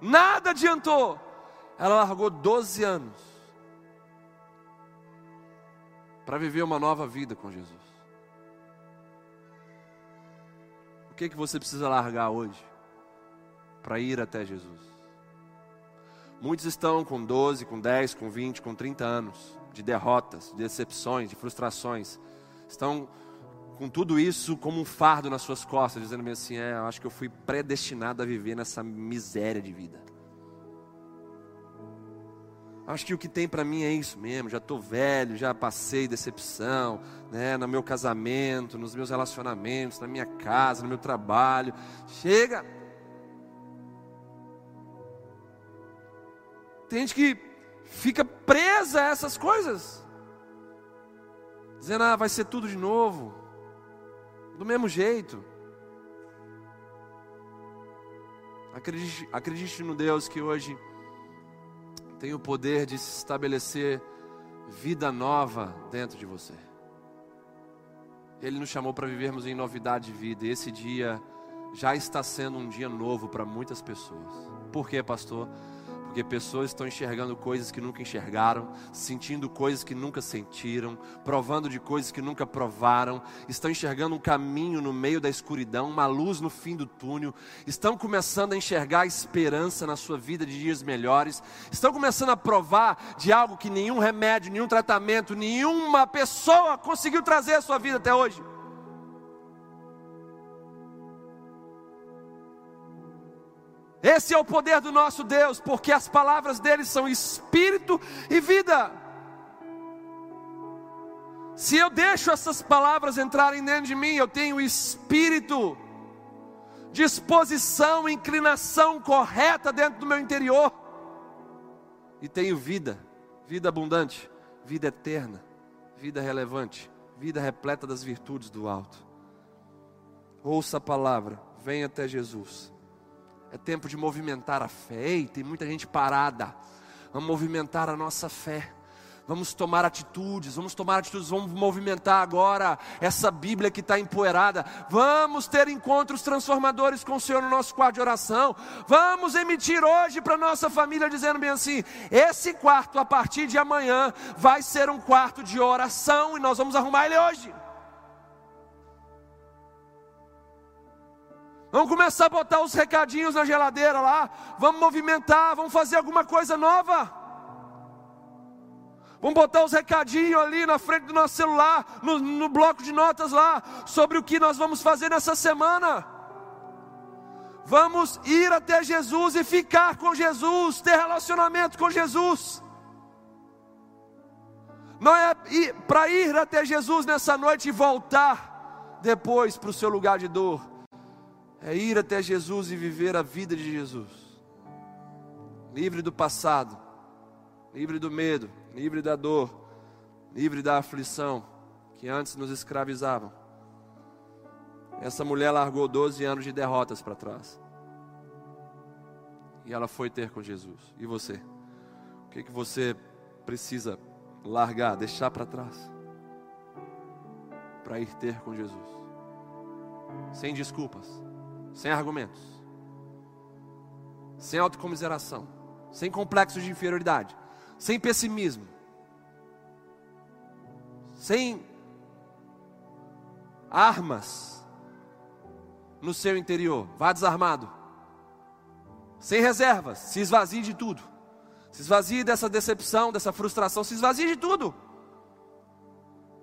Nada adiantou. Ela largou 12 anos para viver uma nova vida com Jesus. O que, que você precisa largar hoje para ir até Jesus? Muitos estão com 12, com 10, com 20, com 30 anos de derrotas, de decepções, de frustrações. Estão com tudo isso como um fardo nas suas costas, dizendo-me assim: é, eu acho que eu fui predestinado a viver nessa miséria de vida. Acho que o que tem para mim é isso mesmo. Já estou velho, já passei decepção, né, no meu casamento, nos meus relacionamentos, na minha casa, no meu trabalho. Chega. Tem gente que fica presa a essas coisas, dizendo: ah, vai ser tudo de novo, do mesmo jeito. Acredite, acredite no Deus que hoje tem o poder de se estabelecer vida nova dentro de você. Ele nos chamou para vivermos em novidade de vida, e esse dia já está sendo um dia novo para muitas pessoas. Por quê, pastor? Porque pessoas estão enxergando coisas que nunca enxergaram, sentindo coisas que nunca sentiram, provando de coisas que nunca provaram, estão enxergando um caminho no meio da escuridão, uma luz no fim do túnel, estão começando a enxergar esperança na sua vida de dias melhores, estão começando a provar de algo que nenhum remédio, nenhum tratamento, nenhuma pessoa conseguiu trazer à sua vida até hoje. Esse é o poder do nosso Deus, porque as palavras dele são espírito e vida. Se eu deixo essas palavras entrarem dentro de mim, eu tenho espírito, disposição, inclinação correta dentro do meu interior, e tenho vida, vida abundante, vida eterna, vida relevante, vida repleta das virtudes do alto. Ouça a palavra, venha até Jesus. É tempo de movimentar a fé. Ei, tem muita gente parada. Vamos movimentar a nossa fé. Vamos tomar atitudes, vamos tomar atitudes, vamos movimentar agora essa Bíblia que está empoeirada. Vamos ter encontros transformadores com o Senhor no nosso quarto de oração. Vamos emitir hoje para nossa família, dizendo bem assim: esse quarto, a partir de amanhã, vai ser um quarto de oração e nós vamos arrumar ele hoje. Vamos começar a botar os recadinhos na geladeira lá. Vamos movimentar, vamos fazer alguma coisa nova. Vamos botar os recadinhos ali na frente do nosso celular, no, no bloco de notas lá, sobre o que nós vamos fazer nessa semana. Vamos ir até Jesus e ficar com Jesus, ter relacionamento com Jesus. Não é para ir até Jesus nessa noite e voltar depois para o seu lugar de dor é ir até Jesus e viver a vida de Jesus, livre do passado, livre do medo, livre da dor, livre da aflição que antes nos escravizavam. Essa mulher largou 12 anos de derrotas para trás. E ela foi ter com Jesus. E você? O que, que você precisa largar, deixar para trás? Para ir ter com Jesus. Sem desculpas sem argumentos, sem autocomiseração, sem complexos de inferioridade, sem pessimismo, sem armas no seu interior. Vá desarmado. sem reservas, se esvazie de tudo. Se esvazie dessa decepção, dessa frustração, se esvazie de tudo.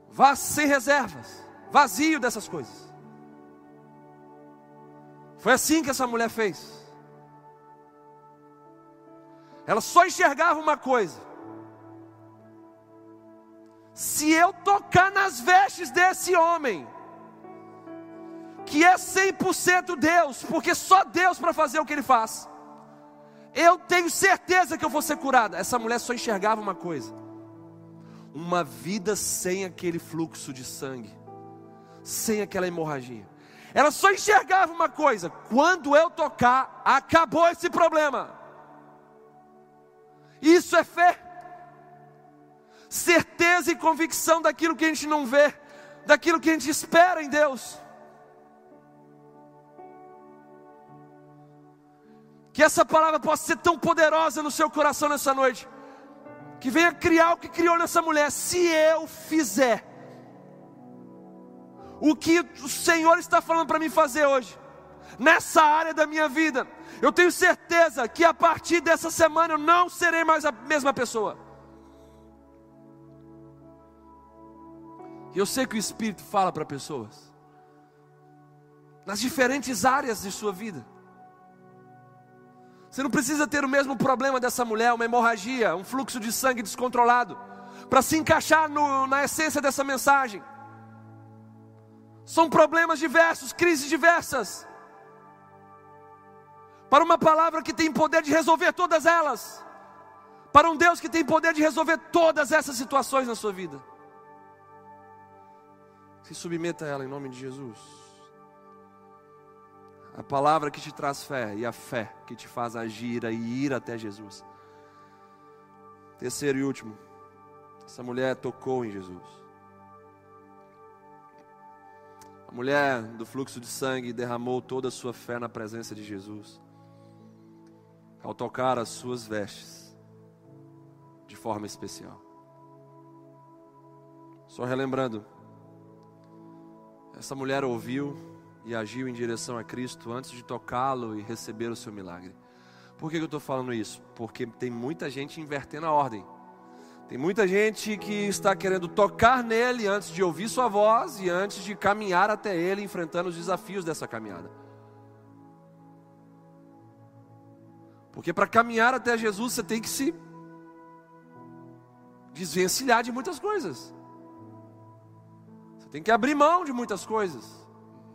Vá sem reservas, vazio dessas coisas. Foi assim que essa mulher fez. Ela só enxergava uma coisa: se eu tocar nas vestes desse homem, que é 100% Deus, porque só Deus para fazer o que ele faz, eu tenho certeza que eu vou ser curada. Essa mulher só enxergava uma coisa: uma vida sem aquele fluxo de sangue, sem aquela hemorragia. Ela só enxergava uma coisa: quando eu tocar, acabou esse problema. Isso é fé, certeza e convicção daquilo que a gente não vê, daquilo que a gente espera em Deus. Que essa palavra possa ser tão poderosa no seu coração nessa noite. Que venha criar o que criou nessa mulher. Se eu fizer o que o Senhor está falando para mim fazer hoje, nessa área da minha vida, eu tenho certeza que a partir dessa semana eu não serei mais a mesma pessoa. E eu sei que o Espírito fala para pessoas, nas diferentes áreas de sua vida. Você não precisa ter o mesmo problema dessa mulher, uma hemorragia, um fluxo de sangue descontrolado, para se encaixar no, na essência dessa mensagem. São problemas diversos, crises diversas. Para uma palavra que tem poder de resolver todas elas. Para um Deus que tem poder de resolver todas essas situações na sua vida. Se submeta a ela em nome de Jesus. A palavra que te traz fé e a fé que te faz agir e ir até Jesus. Terceiro e último, essa mulher tocou em Jesus. A mulher do fluxo de sangue derramou toda a sua fé na presença de Jesus, ao tocar as suas vestes, de forma especial. Só relembrando, essa mulher ouviu e agiu em direção a Cristo antes de tocá-lo e receber o seu milagre. Por que eu estou falando isso? Porque tem muita gente invertendo a ordem. Tem muita gente que está querendo tocar nele antes de ouvir sua voz e antes de caminhar até ele, enfrentando os desafios dessa caminhada. Porque para caminhar até Jesus você tem que se desvencilhar de muitas coisas. Você tem que abrir mão de muitas coisas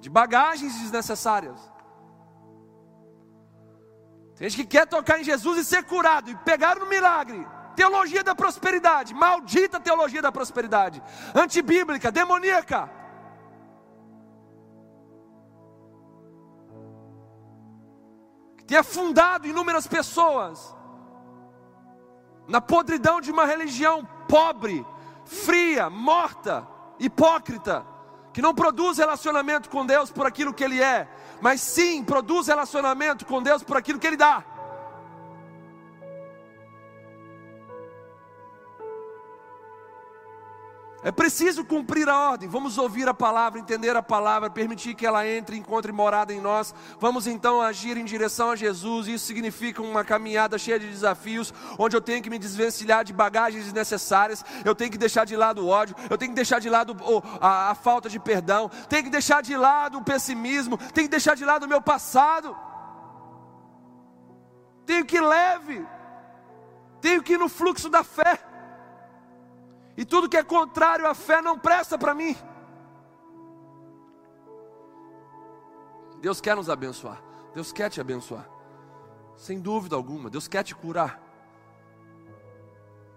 de bagagens desnecessárias. Tem gente que quer tocar em Jesus e ser curado e pegar no milagre. Teologia da prosperidade, maldita teologia da prosperidade, antibíblica, demoníaca. Que tem afundado inúmeras pessoas na podridão de uma religião pobre, fria, morta, hipócrita que não produz relacionamento com Deus por aquilo que Ele é, mas sim produz relacionamento com Deus por aquilo que Ele dá. É preciso cumprir a ordem. Vamos ouvir a palavra, entender a palavra, permitir que ela entre, encontre morada em nós. Vamos então agir em direção a Jesus. Isso significa uma caminhada cheia de desafios, onde eu tenho que me desvencilhar de bagagens desnecessárias. Eu tenho que deixar de lado o ódio. Eu tenho que deixar de lado a, a falta de perdão. Tenho que deixar de lado o pessimismo. Tenho que deixar de lado o meu passado. Tenho que ir leve. Tenho que ir no fluxo da fé. E tudo que é contrário à fé não presta para mim. Deus quer nos abençoar. Deus quer te abençoar. Sem dúvida alguma. Deus quer te curar.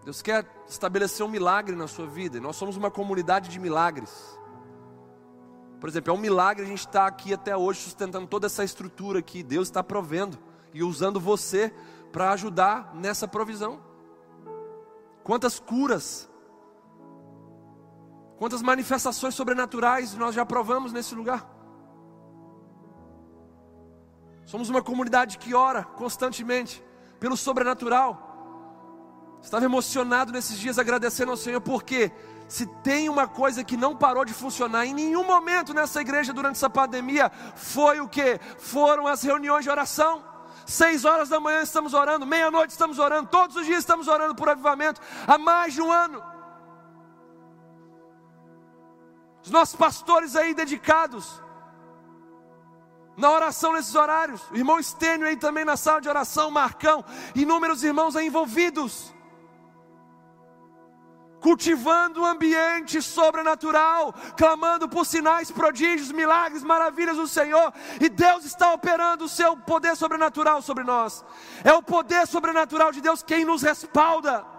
Deus quer estabelecer um milagre na sua vida. E nós somos uma comunidade de milagres. Por exemplo, é um milagre a gente estar aqui até hoje sustentando toda essa estrutura aqui. Deus está provendo e usando você para ajudar nessa provisão. Quantas curas Quantas manifestações sobrenaturais nós já provamos nesse lugar? Somos uma comunidade que ora constantemente pelo sobrenatural. Estava emocionado nesses dias agradecendo ao Senhor, porque se tem uma coisa que não parou de funcionar em nenhum momento nessa igreja durante essa pandemia, foi o que? Foram as reuniões de oração. Seis horas da manhã estamos orando, meia-noite estamos orando, todos os dias estamos orando por avivamento, há mais de um ano. Os nossos pastores aí dedicados na oração nesses horários, o irmão Estênio aí também na sala de oração, Marcão, inúmeros irmãos aí envolvidos cultivando um ambiente sobrenatural, clamando por sinais, prodígios, milagres, maravilhas do Senhor, e Deus está operando o seu poder sobrenatural sobre nós. É o poder sobrenatural de Deus quem nos respalda.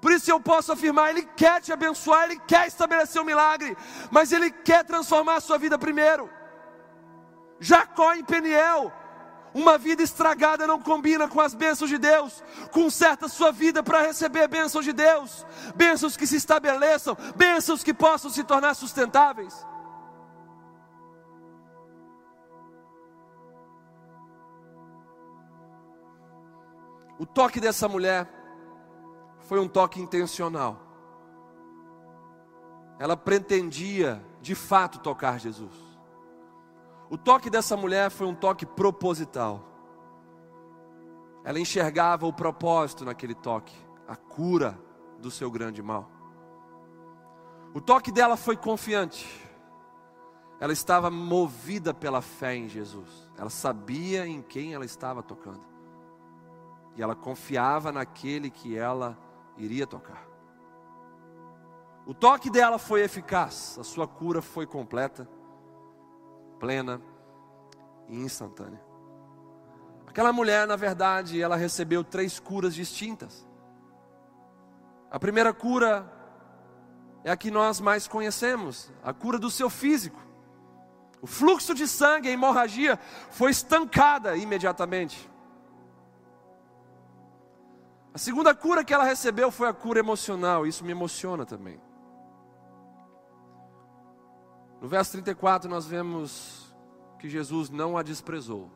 Por isso eu posso afirmar, Ele quer te abençoar, Ele quer estabelecer um milagre, mas Ele quer transformar a sua vida primeiro. Jacó em Peniel, uma vida estragada não combina com as bênçãos de Deus. Conserta sua vida para receber bênçãos de Deus, bênçãos que se estabeleçam, bênçãos que possam se tornar sustentáveis. O toque dessa mulher foi um toque intencional. Ela pretendia, de fato, tocar Jesus. O toque dessa mulher foi um toque proposital. Ela enxergava o propósito naquele toque, a cura do seu grande mal. O toque dela foi confiante. Ela estava movida pela fé em Jesus. Ela sabia em quem ela estava tocando. E ela confiava naquele que ela iria tocar. O toque dela foi eficaz, a sua cura foi completa plena e instantânea. Aquela mulher, na verdade, ela recebeu três curas distintas. A primeira cura é a que nós mais conhecemos, a cura do seu físico. O fluxo de sangue, a hemorragia, foi estancada imediatamente. A segunda cura que ela recebeu foi a cura emocional, isso me emociona também. No verso 34 nós vemos que Jesus não a desprezou.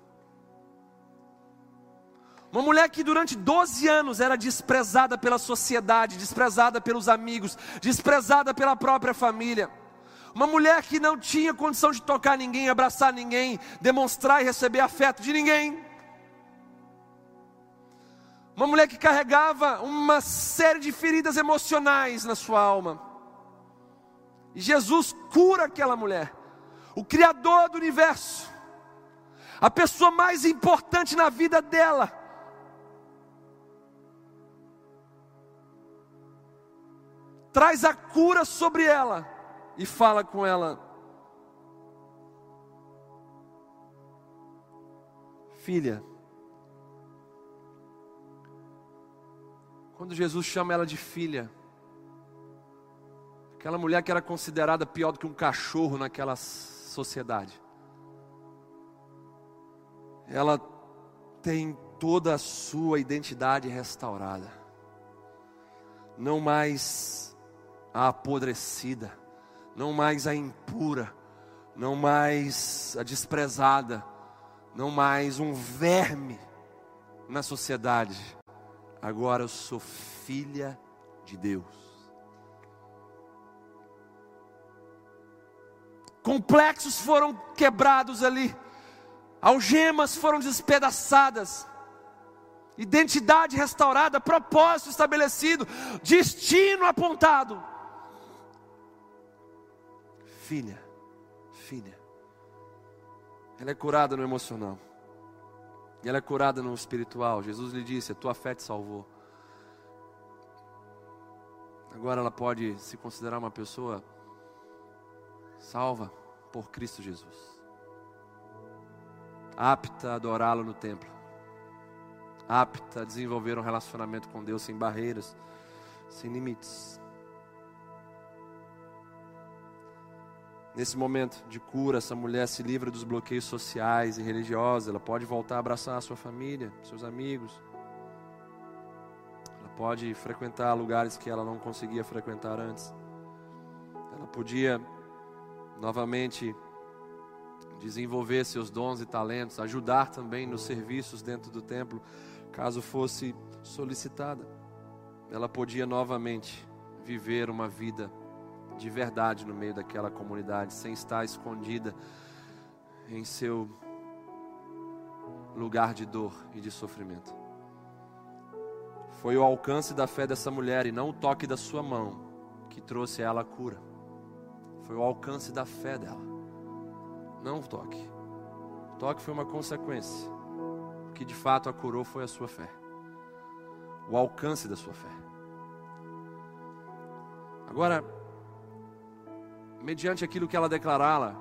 Uma mulher que durante 12 anos era desprezada pela sociedade, desprezada pelos amigos, desprezada pela própria família. Uma mulher que não tinha condição de tocar ninguém, abraçar ninguém, demonstrar e receber afeto de ninguém. Uma mulher que carregava uma série de feridas emocionais na sua alma. E Jesus cura aquela mulher, o Criador do universo, a pessoa mais importante na vida dela. Traz a cura sobre ela e fala com ela: Filha, quando Jesus chama ela de filha, Aquela mulher que era considerada pior do que um cachorro naquela sociedade. Ela tem toda a sua identidade restaurada. Não mais a apodrecida, não mais a impura, não mais a desprezada, não mais um verme na sociedade. Agora eu sou filha de Deus. complexos foram quebrados ali, algemas foram despedaçadas, identidade restaurada, propósito estabelecido, destino apontado. Filha, filha, ela é curada no emocional, ela é curada no espiritual. Jesus lhe disse: A tua fé te salvou. Agora ela pode se considerar uma pessoa salva por Cristo Jesus, apta a adorá-lo no templo, apta a desenvolver um relacionamento com Deus sem barreiras, sem limites. Nesse momento de cura, essa mulher se livra dos bloqueios sociais e religiosos, ela pode voltar a abraçar a sua família, seus amigos. Ela pode frequentar lugares que ela não conseguia frequentar antes. Ela podia novamente desenvolver seus dons e talentos, ajudar também nos serviços dentro do templo, caso fosse solicitada. Ela podia novamente viver uma vida de verdade no meio daquela comunidade, sem estar escondida em seu lugar de dor e de sofrimento. Foi o alcance da fé dessa mulher e não o toque da sua mão que trouxe a ela a cura. Foi o alcance da fé dela, não o toque. O toque foi uma consequência. O que de fato a curou foi a sua fé, o alcance da sua fé. Agora, mediante aquilo que ela declarara,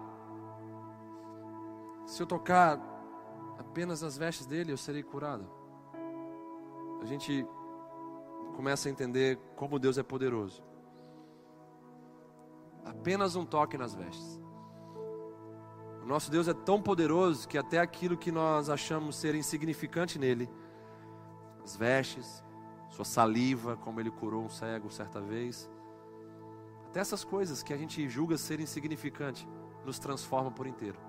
se eu tocar apenas nas vestes dele, eu serei curado. A gente começa a entender como Deus é poderoso. Apenas um toque nas vestes. O nosso Deus é tão poderoso que até aquilo que nós achamos ser insignificante nele, as vestes, sua saliva, como ele curou um cego certa vez, até essas coisas que a gente julga ser insignificante, nos transformam por inteiro.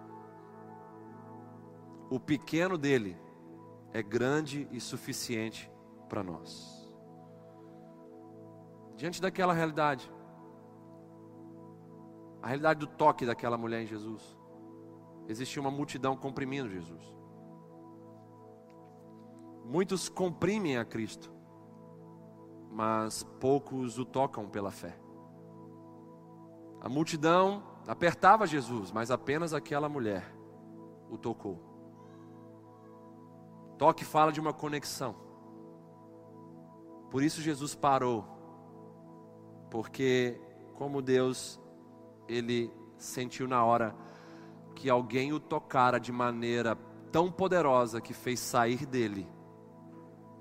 O pequeno dele é grande e suficiente para nós. Diante daquela realidade, a realidade do toque daquela mulher em Jesus, existia uma multidão comprimindo Jesus. Muitos comprimem a Cristo, mas poucos o tocam pela fé. A multidão apertava Jesus, mas apenas aquela mulher o tocou. Toque fala de uma conexão. Por isso Jesus parou. Porque como Deus ele sentiu na hora que alguém o tocara de maneira tão poderosa que fez sair dele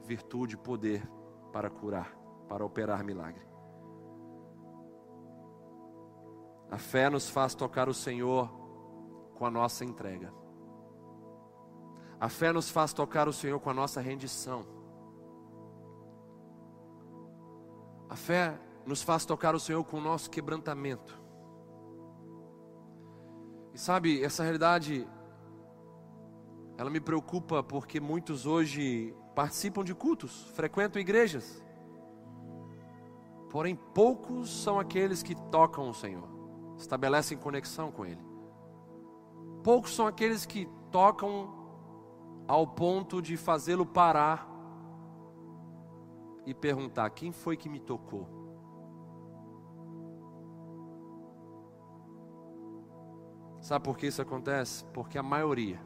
virtude e poder para curar, para operar milagre. A fé nos faz tocar o Senhor com a nossa entrega. A fé nos faz tocar o Senhor com a nossa rendição. A fé nos faz tocar o Senhor com o nosso quebrantamento. E sabe, essa realidade, ela me preocupa porque muitos hoje participam de cultos, frequentam igrejas, porém poucos são aqueles que tocam o Senhor estabelecem conexão com Ele. Poucos são aqueles que tocam ao ponto de fazê-lo parar e perguntar: quem foi que me tocou? Sabe por que isso acontece? Porque a maioria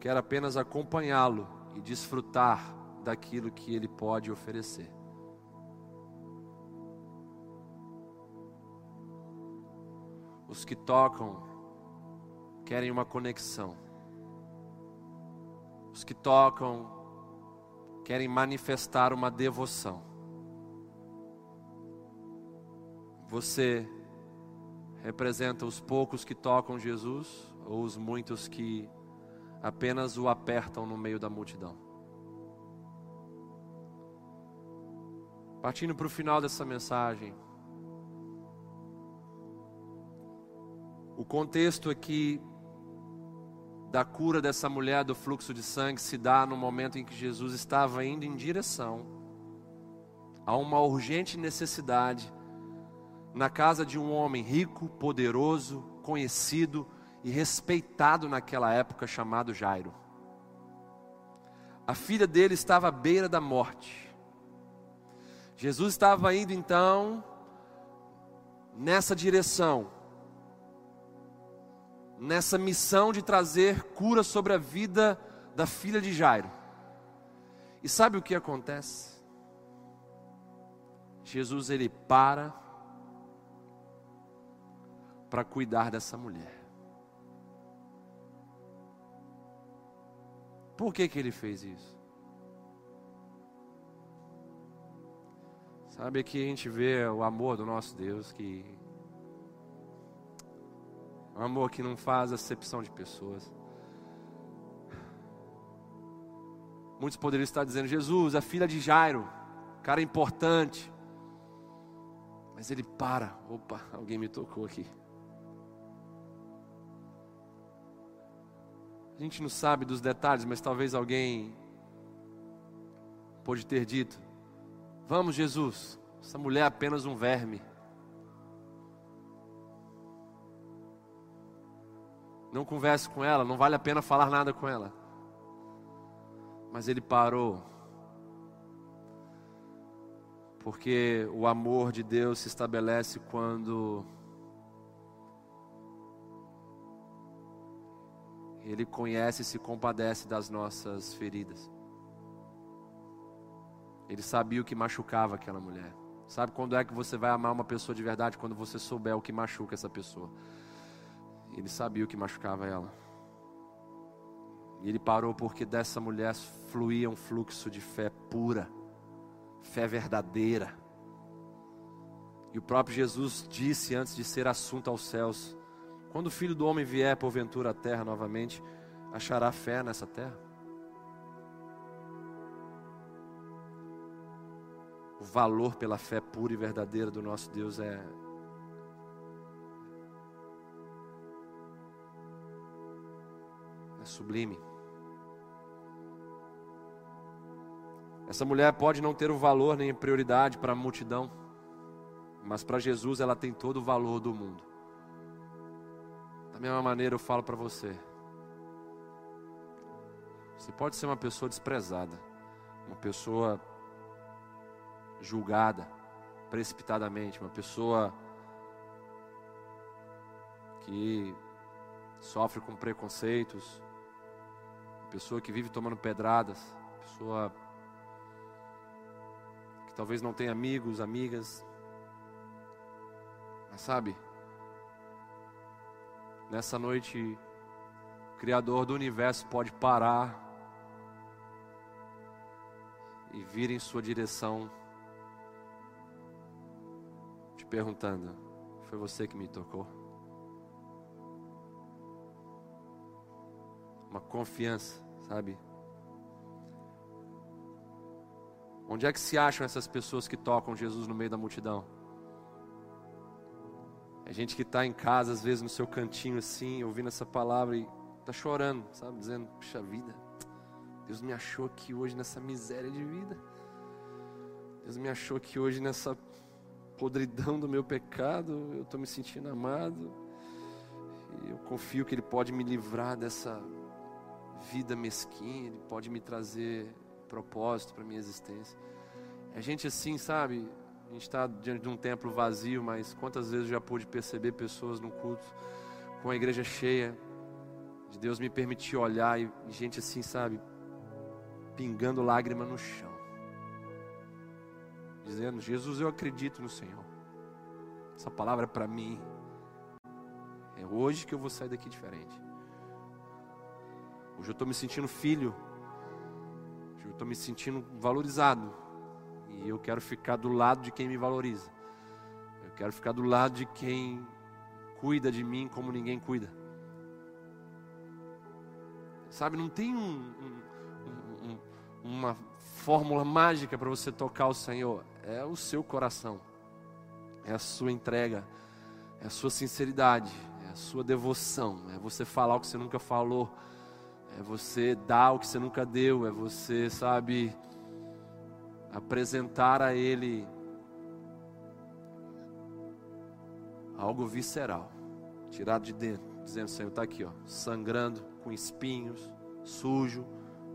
quer apenas acompanhá-lo e desfrutar daquilo que ele pode oferecer. Os que tocam querem uma conexão. Os que tocam querem manifestar uma devoção. Você representa os poucos que tocam Jesus ou os muitos que apenas o apertam no meio da multidão? Partindo para o final dessa mensagem, O contexto aqui da cura dessa mulher do fluxo de sangue se dá no momento em que Jesus estava indo em direção a uma urgente necessidade na casa de um homem rico, poderoso, conhecido e respeitado naquela época, chamado Jairo. A filha dele estava à beira da morte. Jesus estava indo então nessa direção nessa missão de trazer cura sobre a vida da filha de Jairo. E sabe o que acontece? Jesus ele para para cuidar dessa mulher. Por que que ele fez isso? Sabe aqui a gente vê o amor do nosso Deus que um amor que não faz acepção de pessoas. Muitos poderiam estar dizendo: Jesus, a filha de Jairo, cara importante. Mas ele para. Opa, alguém me tocou aqui. A gente não sabe dos detalhes, mas talvez alguém pode ter dito: Vamos, Jesus, essa mulher é apenas um verme. Não converse com ela, não vale a pena falar nada com ela. Mas ele parou. Porque o amor de Deus se estabelece quando Ele conhece e se compadece das nossas feridas. Ele sabia o que machucava aquela mulher. Sabe quando é que você vai amar uma pessoa de verdade? Quando você souber o que machuca essa pessoa. Ele sabia o que machucava ela. E ele parou porque dessa mulher fluía um fluxo de fé pura, fé verdadeira. E o próprio Jesus disse antes de ser assunto aos céus: quando o filho do homem vier porventura à terra novamente, achará fé nessa terra? O valor pela fé pura e verdadeira do nosso Deus é é sublime. Essa mulher pode não ter o valor nem a prioridade para a multidão, mas para Jesus ela tem todo o valor do mundo mesma maneira eu falo para você. Você pode ser uma pessoa desprezada, uma pessoa julgada precipitadamente, uma pessoa que sofre com preconceitos, pessoa que vive tomando pedradas, pessoa que talvez não tenha amigos, amigas. Mas sabe, Nessa noite, o Criador do universo pode parar e vir em sua direção, te perguntando: Foi você que me tocou? Uma confiança, sabe? Onde é que se acham essas pessoas que tocam Jesus no meio da multidão? É gente que está em casa, às vezes no seu cantinho assim, ouvindo essa palavra e está chorando, sabe? Dizendo, puxa vida, Deus me achou aqui hoje nessa miséria de vida. Deus me achou aqui hoje nessa podridão do meu pecado. Eu estou me sentindo amado. E eu confio que Ele pode me livrar dessa vida mesquinha. Ele pode me trazer propósito para minha existência. É gente assim, sabe? A gente está diante de um templo vazio, mas quantas vezes eu já pude perceber pessoas no culto com a igreja cheia, de Deus me permitir olhar e gente assim, sabe, pingando lágrima no chão, dizendo: Jesus, eu acredito no Senhor. Essa palavra é para mim. É hoje que eu vou sair daqui diferente. Hoje eu estou me sentindo filho. Hoje eu estou me sentindo valorizado. E eu quero ficar do lado de quem me valoriza. Eu quero ficar do lado de quem cuida de mim como ninguém cuida. Sabe, não tem um, um, um, uma fórmula mágica para você tocar o Senhor. É o seu coração, é a sua entrega, é a sua sinceridade, é a sua devoção, é você falar o que você nunca falou, é você dar o que você nunca deu, é você, sabe apresentar a Ele algo visceral, tirado de dentro, dizendo: Senhor, está aqui, ó, sangrando, com espinhos, sujo,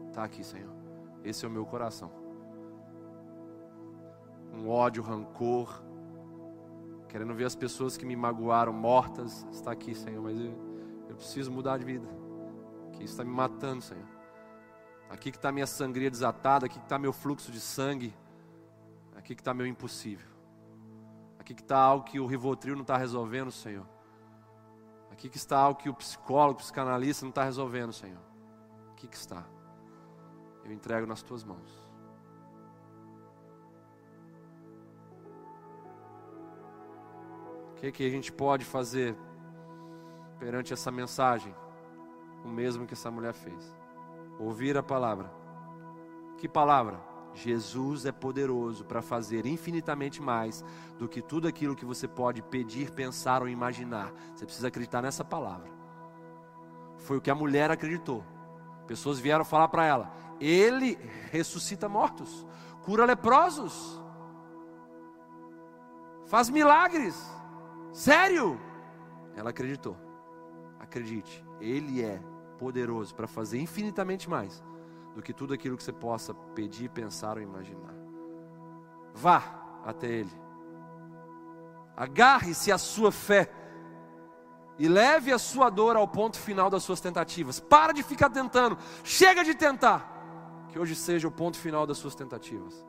está aqui, Senhor. Esse é o meu coração. Um ódio, rancor, querendo ver as pessoas que me magoaram mortas, está aqui, Senhor, mas eu, eu preciso mudar de vida, isso está me matando, Senhor. Aqui que está minha sangria desatada, aqui que está meu fluxo de sangue, aqui que está meu impossível, aqui que está algo que o Rivotril não está resolvendo, Senhor, aqui que está algo que o psicólogo, o psicanalista não está resolvendo, Senhor, aqui que está, eu entrego nas tuas mãos. O que, que a gente pode fazer perante essa mensagem? O mesmo que essa mulher fez ouvir a palavra. Que palavra? Jesus é poderoso para fazer infinitamente mais do que tudo aquilo que você pode pedir, pensar ou imaginar. Você precisa acreditar nessa palavra. Foi o que a mulher acreditou. Pessoas vieram falar para ela: Ele ressuscita mortos, cura leprosos, faz milagres. Sério? Ela acreditou. Acredite, Ele é poderoso para fazer infinitamente mais do que tudo aquilo que você possa pedir, pensar ou imaginar. Vá até Ele. Agarre-se à sua fé e leve a sua dor ao ponto final das suas tentativas. Para de ficar tentando, chega de tentar. Que hoje seja o ponto final das suas tentativas.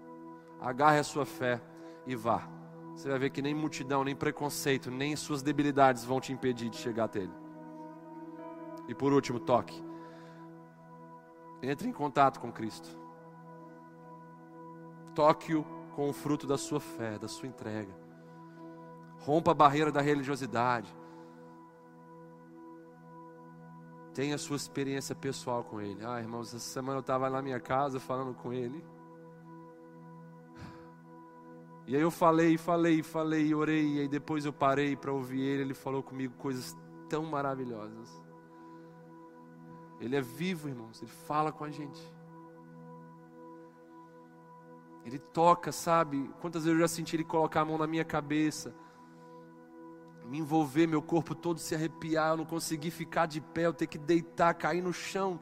Agarre a sua fé e vá. Você vai ver que nem multidão, nem preconceito, nem suas debilidades vão te impedir de chegar até Ele. E por último, toque. Entre em contato com Cristo. Toque-o com o fruto da sua fé, da sua entrega. Rompa a barreira da religiosidade. Tenha a sua experiência pessoal com Ele. Ah, irmãos, essa semana eu estava na minha casa falando com Ele. E aí eu falei, falei, falei, orei, e aí depois eu parei para ouvir ele, ele falou comigo coisas tão maravilhosas. Ele é vivo, irmãos, ele fala com a gente. Ele toca, sabe? Quantas vezes eu já senti ele colocar a mão na minha cabeça, me envolver, meu corpo todo se arrepiar, eu não consegui ficar de pé, eu ter que deitar, cair no chão.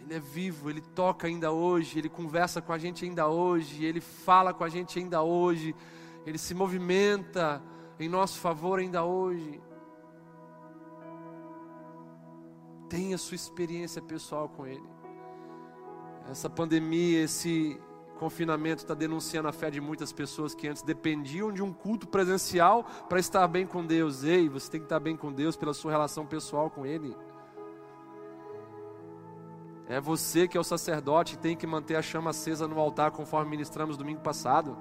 Ele é vivo, Ele toca ainda hoje, Ele conversa com a gente ainda hoje, Ele fala com a gente ainda hoje, Ele se movimenta em nosso favor ainda hoje. Tenha sua experiência pessoal com Ele. Essa pandemia, esse confinamento está denunciando a fé de muitas pessoas que antes dependiam de um culto presencial para estar bem com Deus. Ei, você tem que estar bem com Deus pela sua relação pessoal com Ele. É você que é o sacerdote e tem que manter a chama acesa no altar, conforme ministramos domingo passado.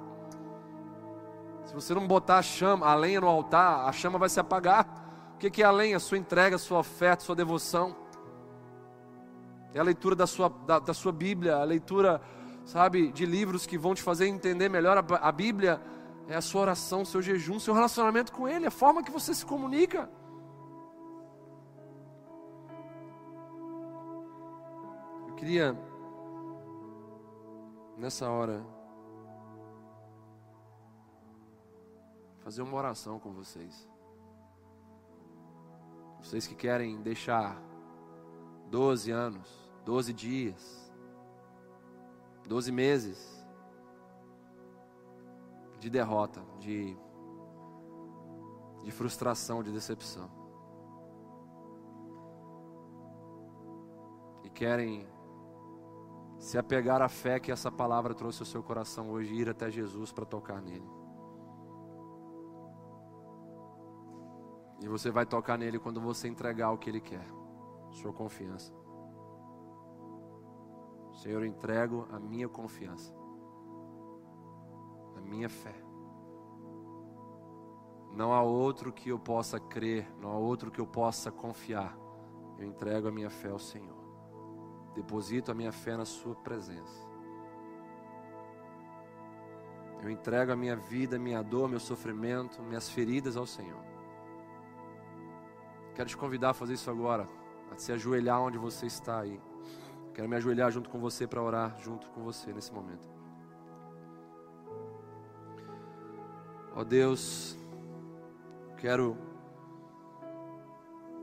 Se você não botar a chama, a lenha no altar, a chama vai se apagar. O que é a lenha? Sua entrega, sua oferta, sua devoção. É a leitura da sua, da, da sua Bíblia, a leitura, sabe, de livros que vão te fazer entender melhor a, a Bíblia. É a sua oração, seu jejum, seu relacionamento com Ele, a forma que você se comunica. queria, nessa hora, fazer uma oração com vocês. Vocês que querem deixar 12 anos, 12 dias, 12 meses de derrota, de, de frustração, de decepção. E querem se apegar à fé que essa palavra trouxe ao seu coração hoje, ir até Jesus para tocar nele. E você vai tocar nele quando você entregar o que ele quer, sua confiança. Senhor, eu entrego a minha confiança, a minha fé. Não há outro que eu possa crer, não há outro que eu possa confiar. Eu entrego a minha fé ao Senhor. Deposito a minha fé na Sua presença. Eu entrego a minha vida, minha dor, meu sofrimento, minhas feridas ao Senhor. Quero te convidar a fazer isso agora, a se ajoelhar onde você está aí. Quero me ajoelhar junto com você para orar junto com você nesse momento. Ó oh Deus, quero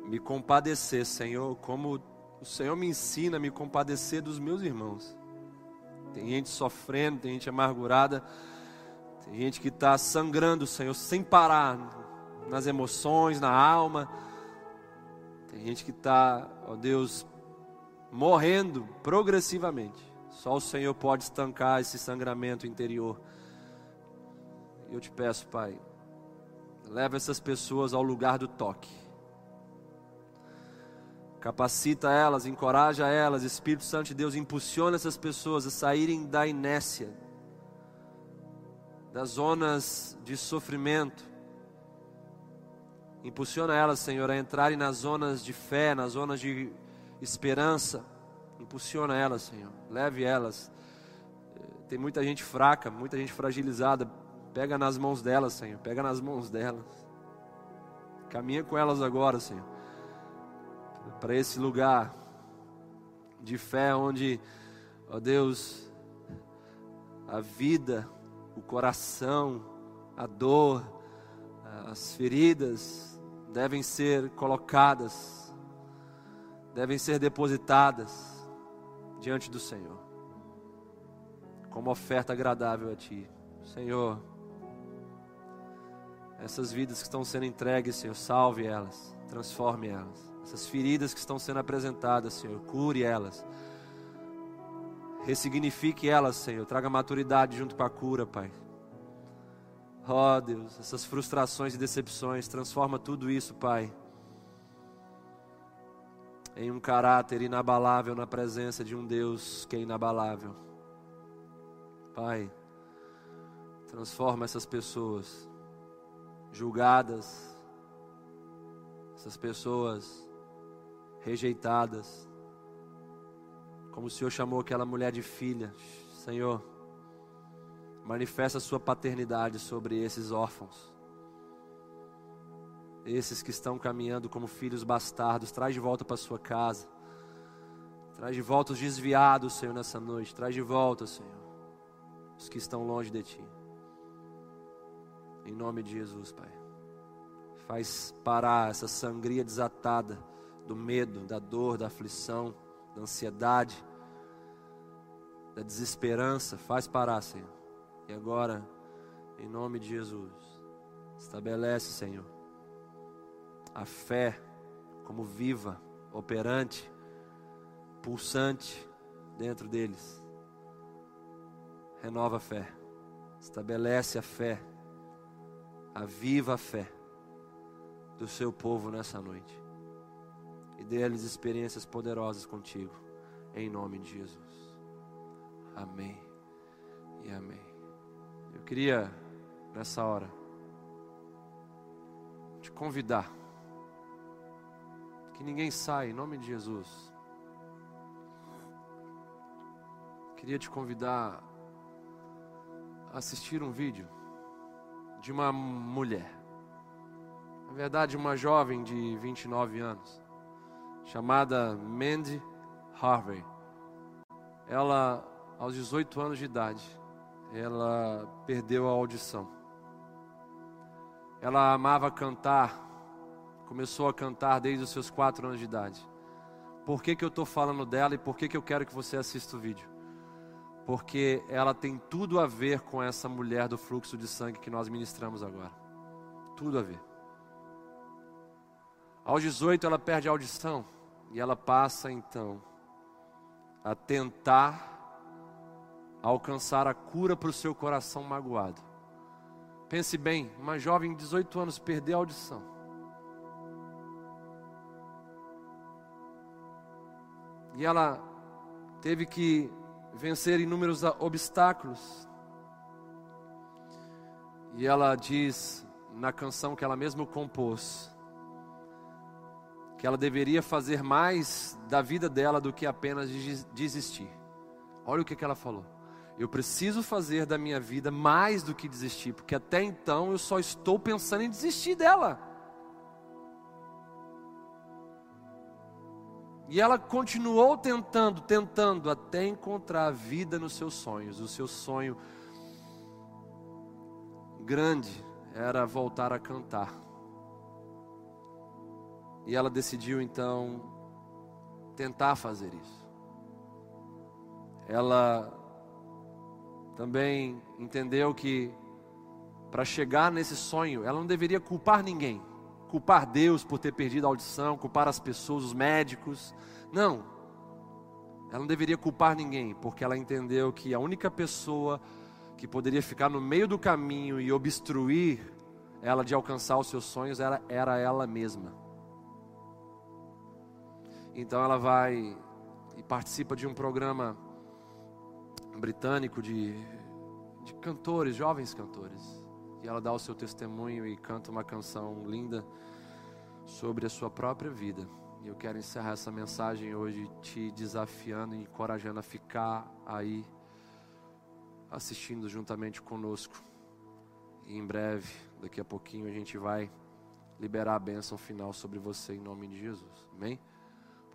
me compadecer, Senhor, como o Senhor me ensina a me compadecer dos meus irmãos. Tem gente sofrendo, tem gente amargurada, tem gente que está sangrando, Senhor, sem parar nas emoções, na alma. Tem gente que está, ó Deus, morrendo progressivamente. Só o Senhor pode estancar esse sangramento interior. Eu te peço, Pai, leva essas pessoas ao lugar do toque. Capacita elas, encoraja elas, Espírito Santo de Deus impulsiona essas pessoas a saírem da inércia, das zonas de sofrimento. Impulsiona elas, Senhor, a entrarem nas zonas de fé, nas zonas de esperança. Impulsiona elas, Senhor. Leve elas. Tem muita gente fraca, muita gente fragilizada. Pega nas mãos delas, Senhor. Pega nas mãos delas. Caminha com elas agora, Senhor para esse lugar de fé onde, ó Deus, a vida, o coração, a dor, as feridas devem ser colocadas, devem ser depositadas diante do Senhor, como oferta agradável a Ti. Senhor, essas vidas que estão sendo entregues, Senhor, salve elas, transforme elas. Essas feridas que estão sendo apresentadas, Senhor, cure elas. Ressignifique elas, Senhor. Traga maturidade junto com a cura, Pai. Ó oh, Deus, essas frustrações e decepções, transforma tudo isso, Pai, em um caráter inabalável na presença de um Deus que é inabalável. Pai, transforma essas pessoas julgadas, essas pessoas rejeitadas, como o Senhor chamou aquela mulher de filha, Senhor, manifesta a sua paternidade sobre esses órfãos, esses que estão caminhando como filhos bastardos, traz de volta para sua casa, traz de volta os desviados, Senhor, nessa noite, traz de volta, Senhor, os que estão longe de Ti, em nome de Jesus, Pai, faz parar essa sangria desatada do medo, da dor, da aflição, da ansiedade, da desesperança, faz parar, Senhor. E agora, em nome de Jesus, estabelece, Senhor, a fé como viva, operante, pulsante dentro deles. Renova a fé, estabelece a fé, a viva fé do seu povo nessa noite e dê-lhes experiências poderosas contigo, em nome de Jesus. Amém e amém. Eu queria, nessa hora, te convidar, que ninguém saia, em nome de Jesus. Queria te convidar a assistir um vídeo de uma mulher, na verdade, uma jovem de 29 anos chamada Mandy Harvey. Ela, aos 18 anos de idade, ela perdeu a audição. Ela amava cantar, começou a cantar desde os seus 4 anos de idade. Por que, que eu estou falando dela e por que, que eu quero que você assista o vídeo? Porque ela tem tudo a ver com essa mulher do fluxo de sangue que nós ministramos agora. Tudo a ver. Aos 18 ela perde a audição. E ela passa então a tentar alcançar a cura para o seu coração magoado. Pense bem, uma jovem de 18 anos perdeu a audição. E ela teve que vencer inúmeros obstáculos. E ela diz na canção que ela mesma compôs: que ela deveria fazer mais da vida dela do que apenas desistir. Olha o que, que ela falou. Eu preciso fazer da minha vida mais do que desistir, porque até então eu só estou pensando em desistir dela. E ela continuou tentando, tentando, até encontrar a vida nos seus sonhos. O seu sonho grande era voltar a cantar. E ela decidiu então tentar fazer isso. Ela também entendeu que para chegar nesse sonho, ela não deveria culpar ninguém. Culpar Deus por ter perdido a audição, culpar as pessoas, os médicos. Não. Ela não deveria culpar ninguém, porque ela entendeu que a única pessoa que poderia ficar no meio do caminho e obstruir ela de alcançar os seus sonhos era, era ela mesma. Então ela vai e participa de um programa britânico de, de cantores, jovens cantores. E ela dá o seu testemunho e canta uma canção linda sobre a sua própria vida. E eu quero encerrar essa mensagem hoje te desafiando e encorajando a ficar aí assistindo juntamente conosco. E em breve, daqui a pouquinho, a gente vai liberar a bênção final sobre você em nome de Jesus. Amém?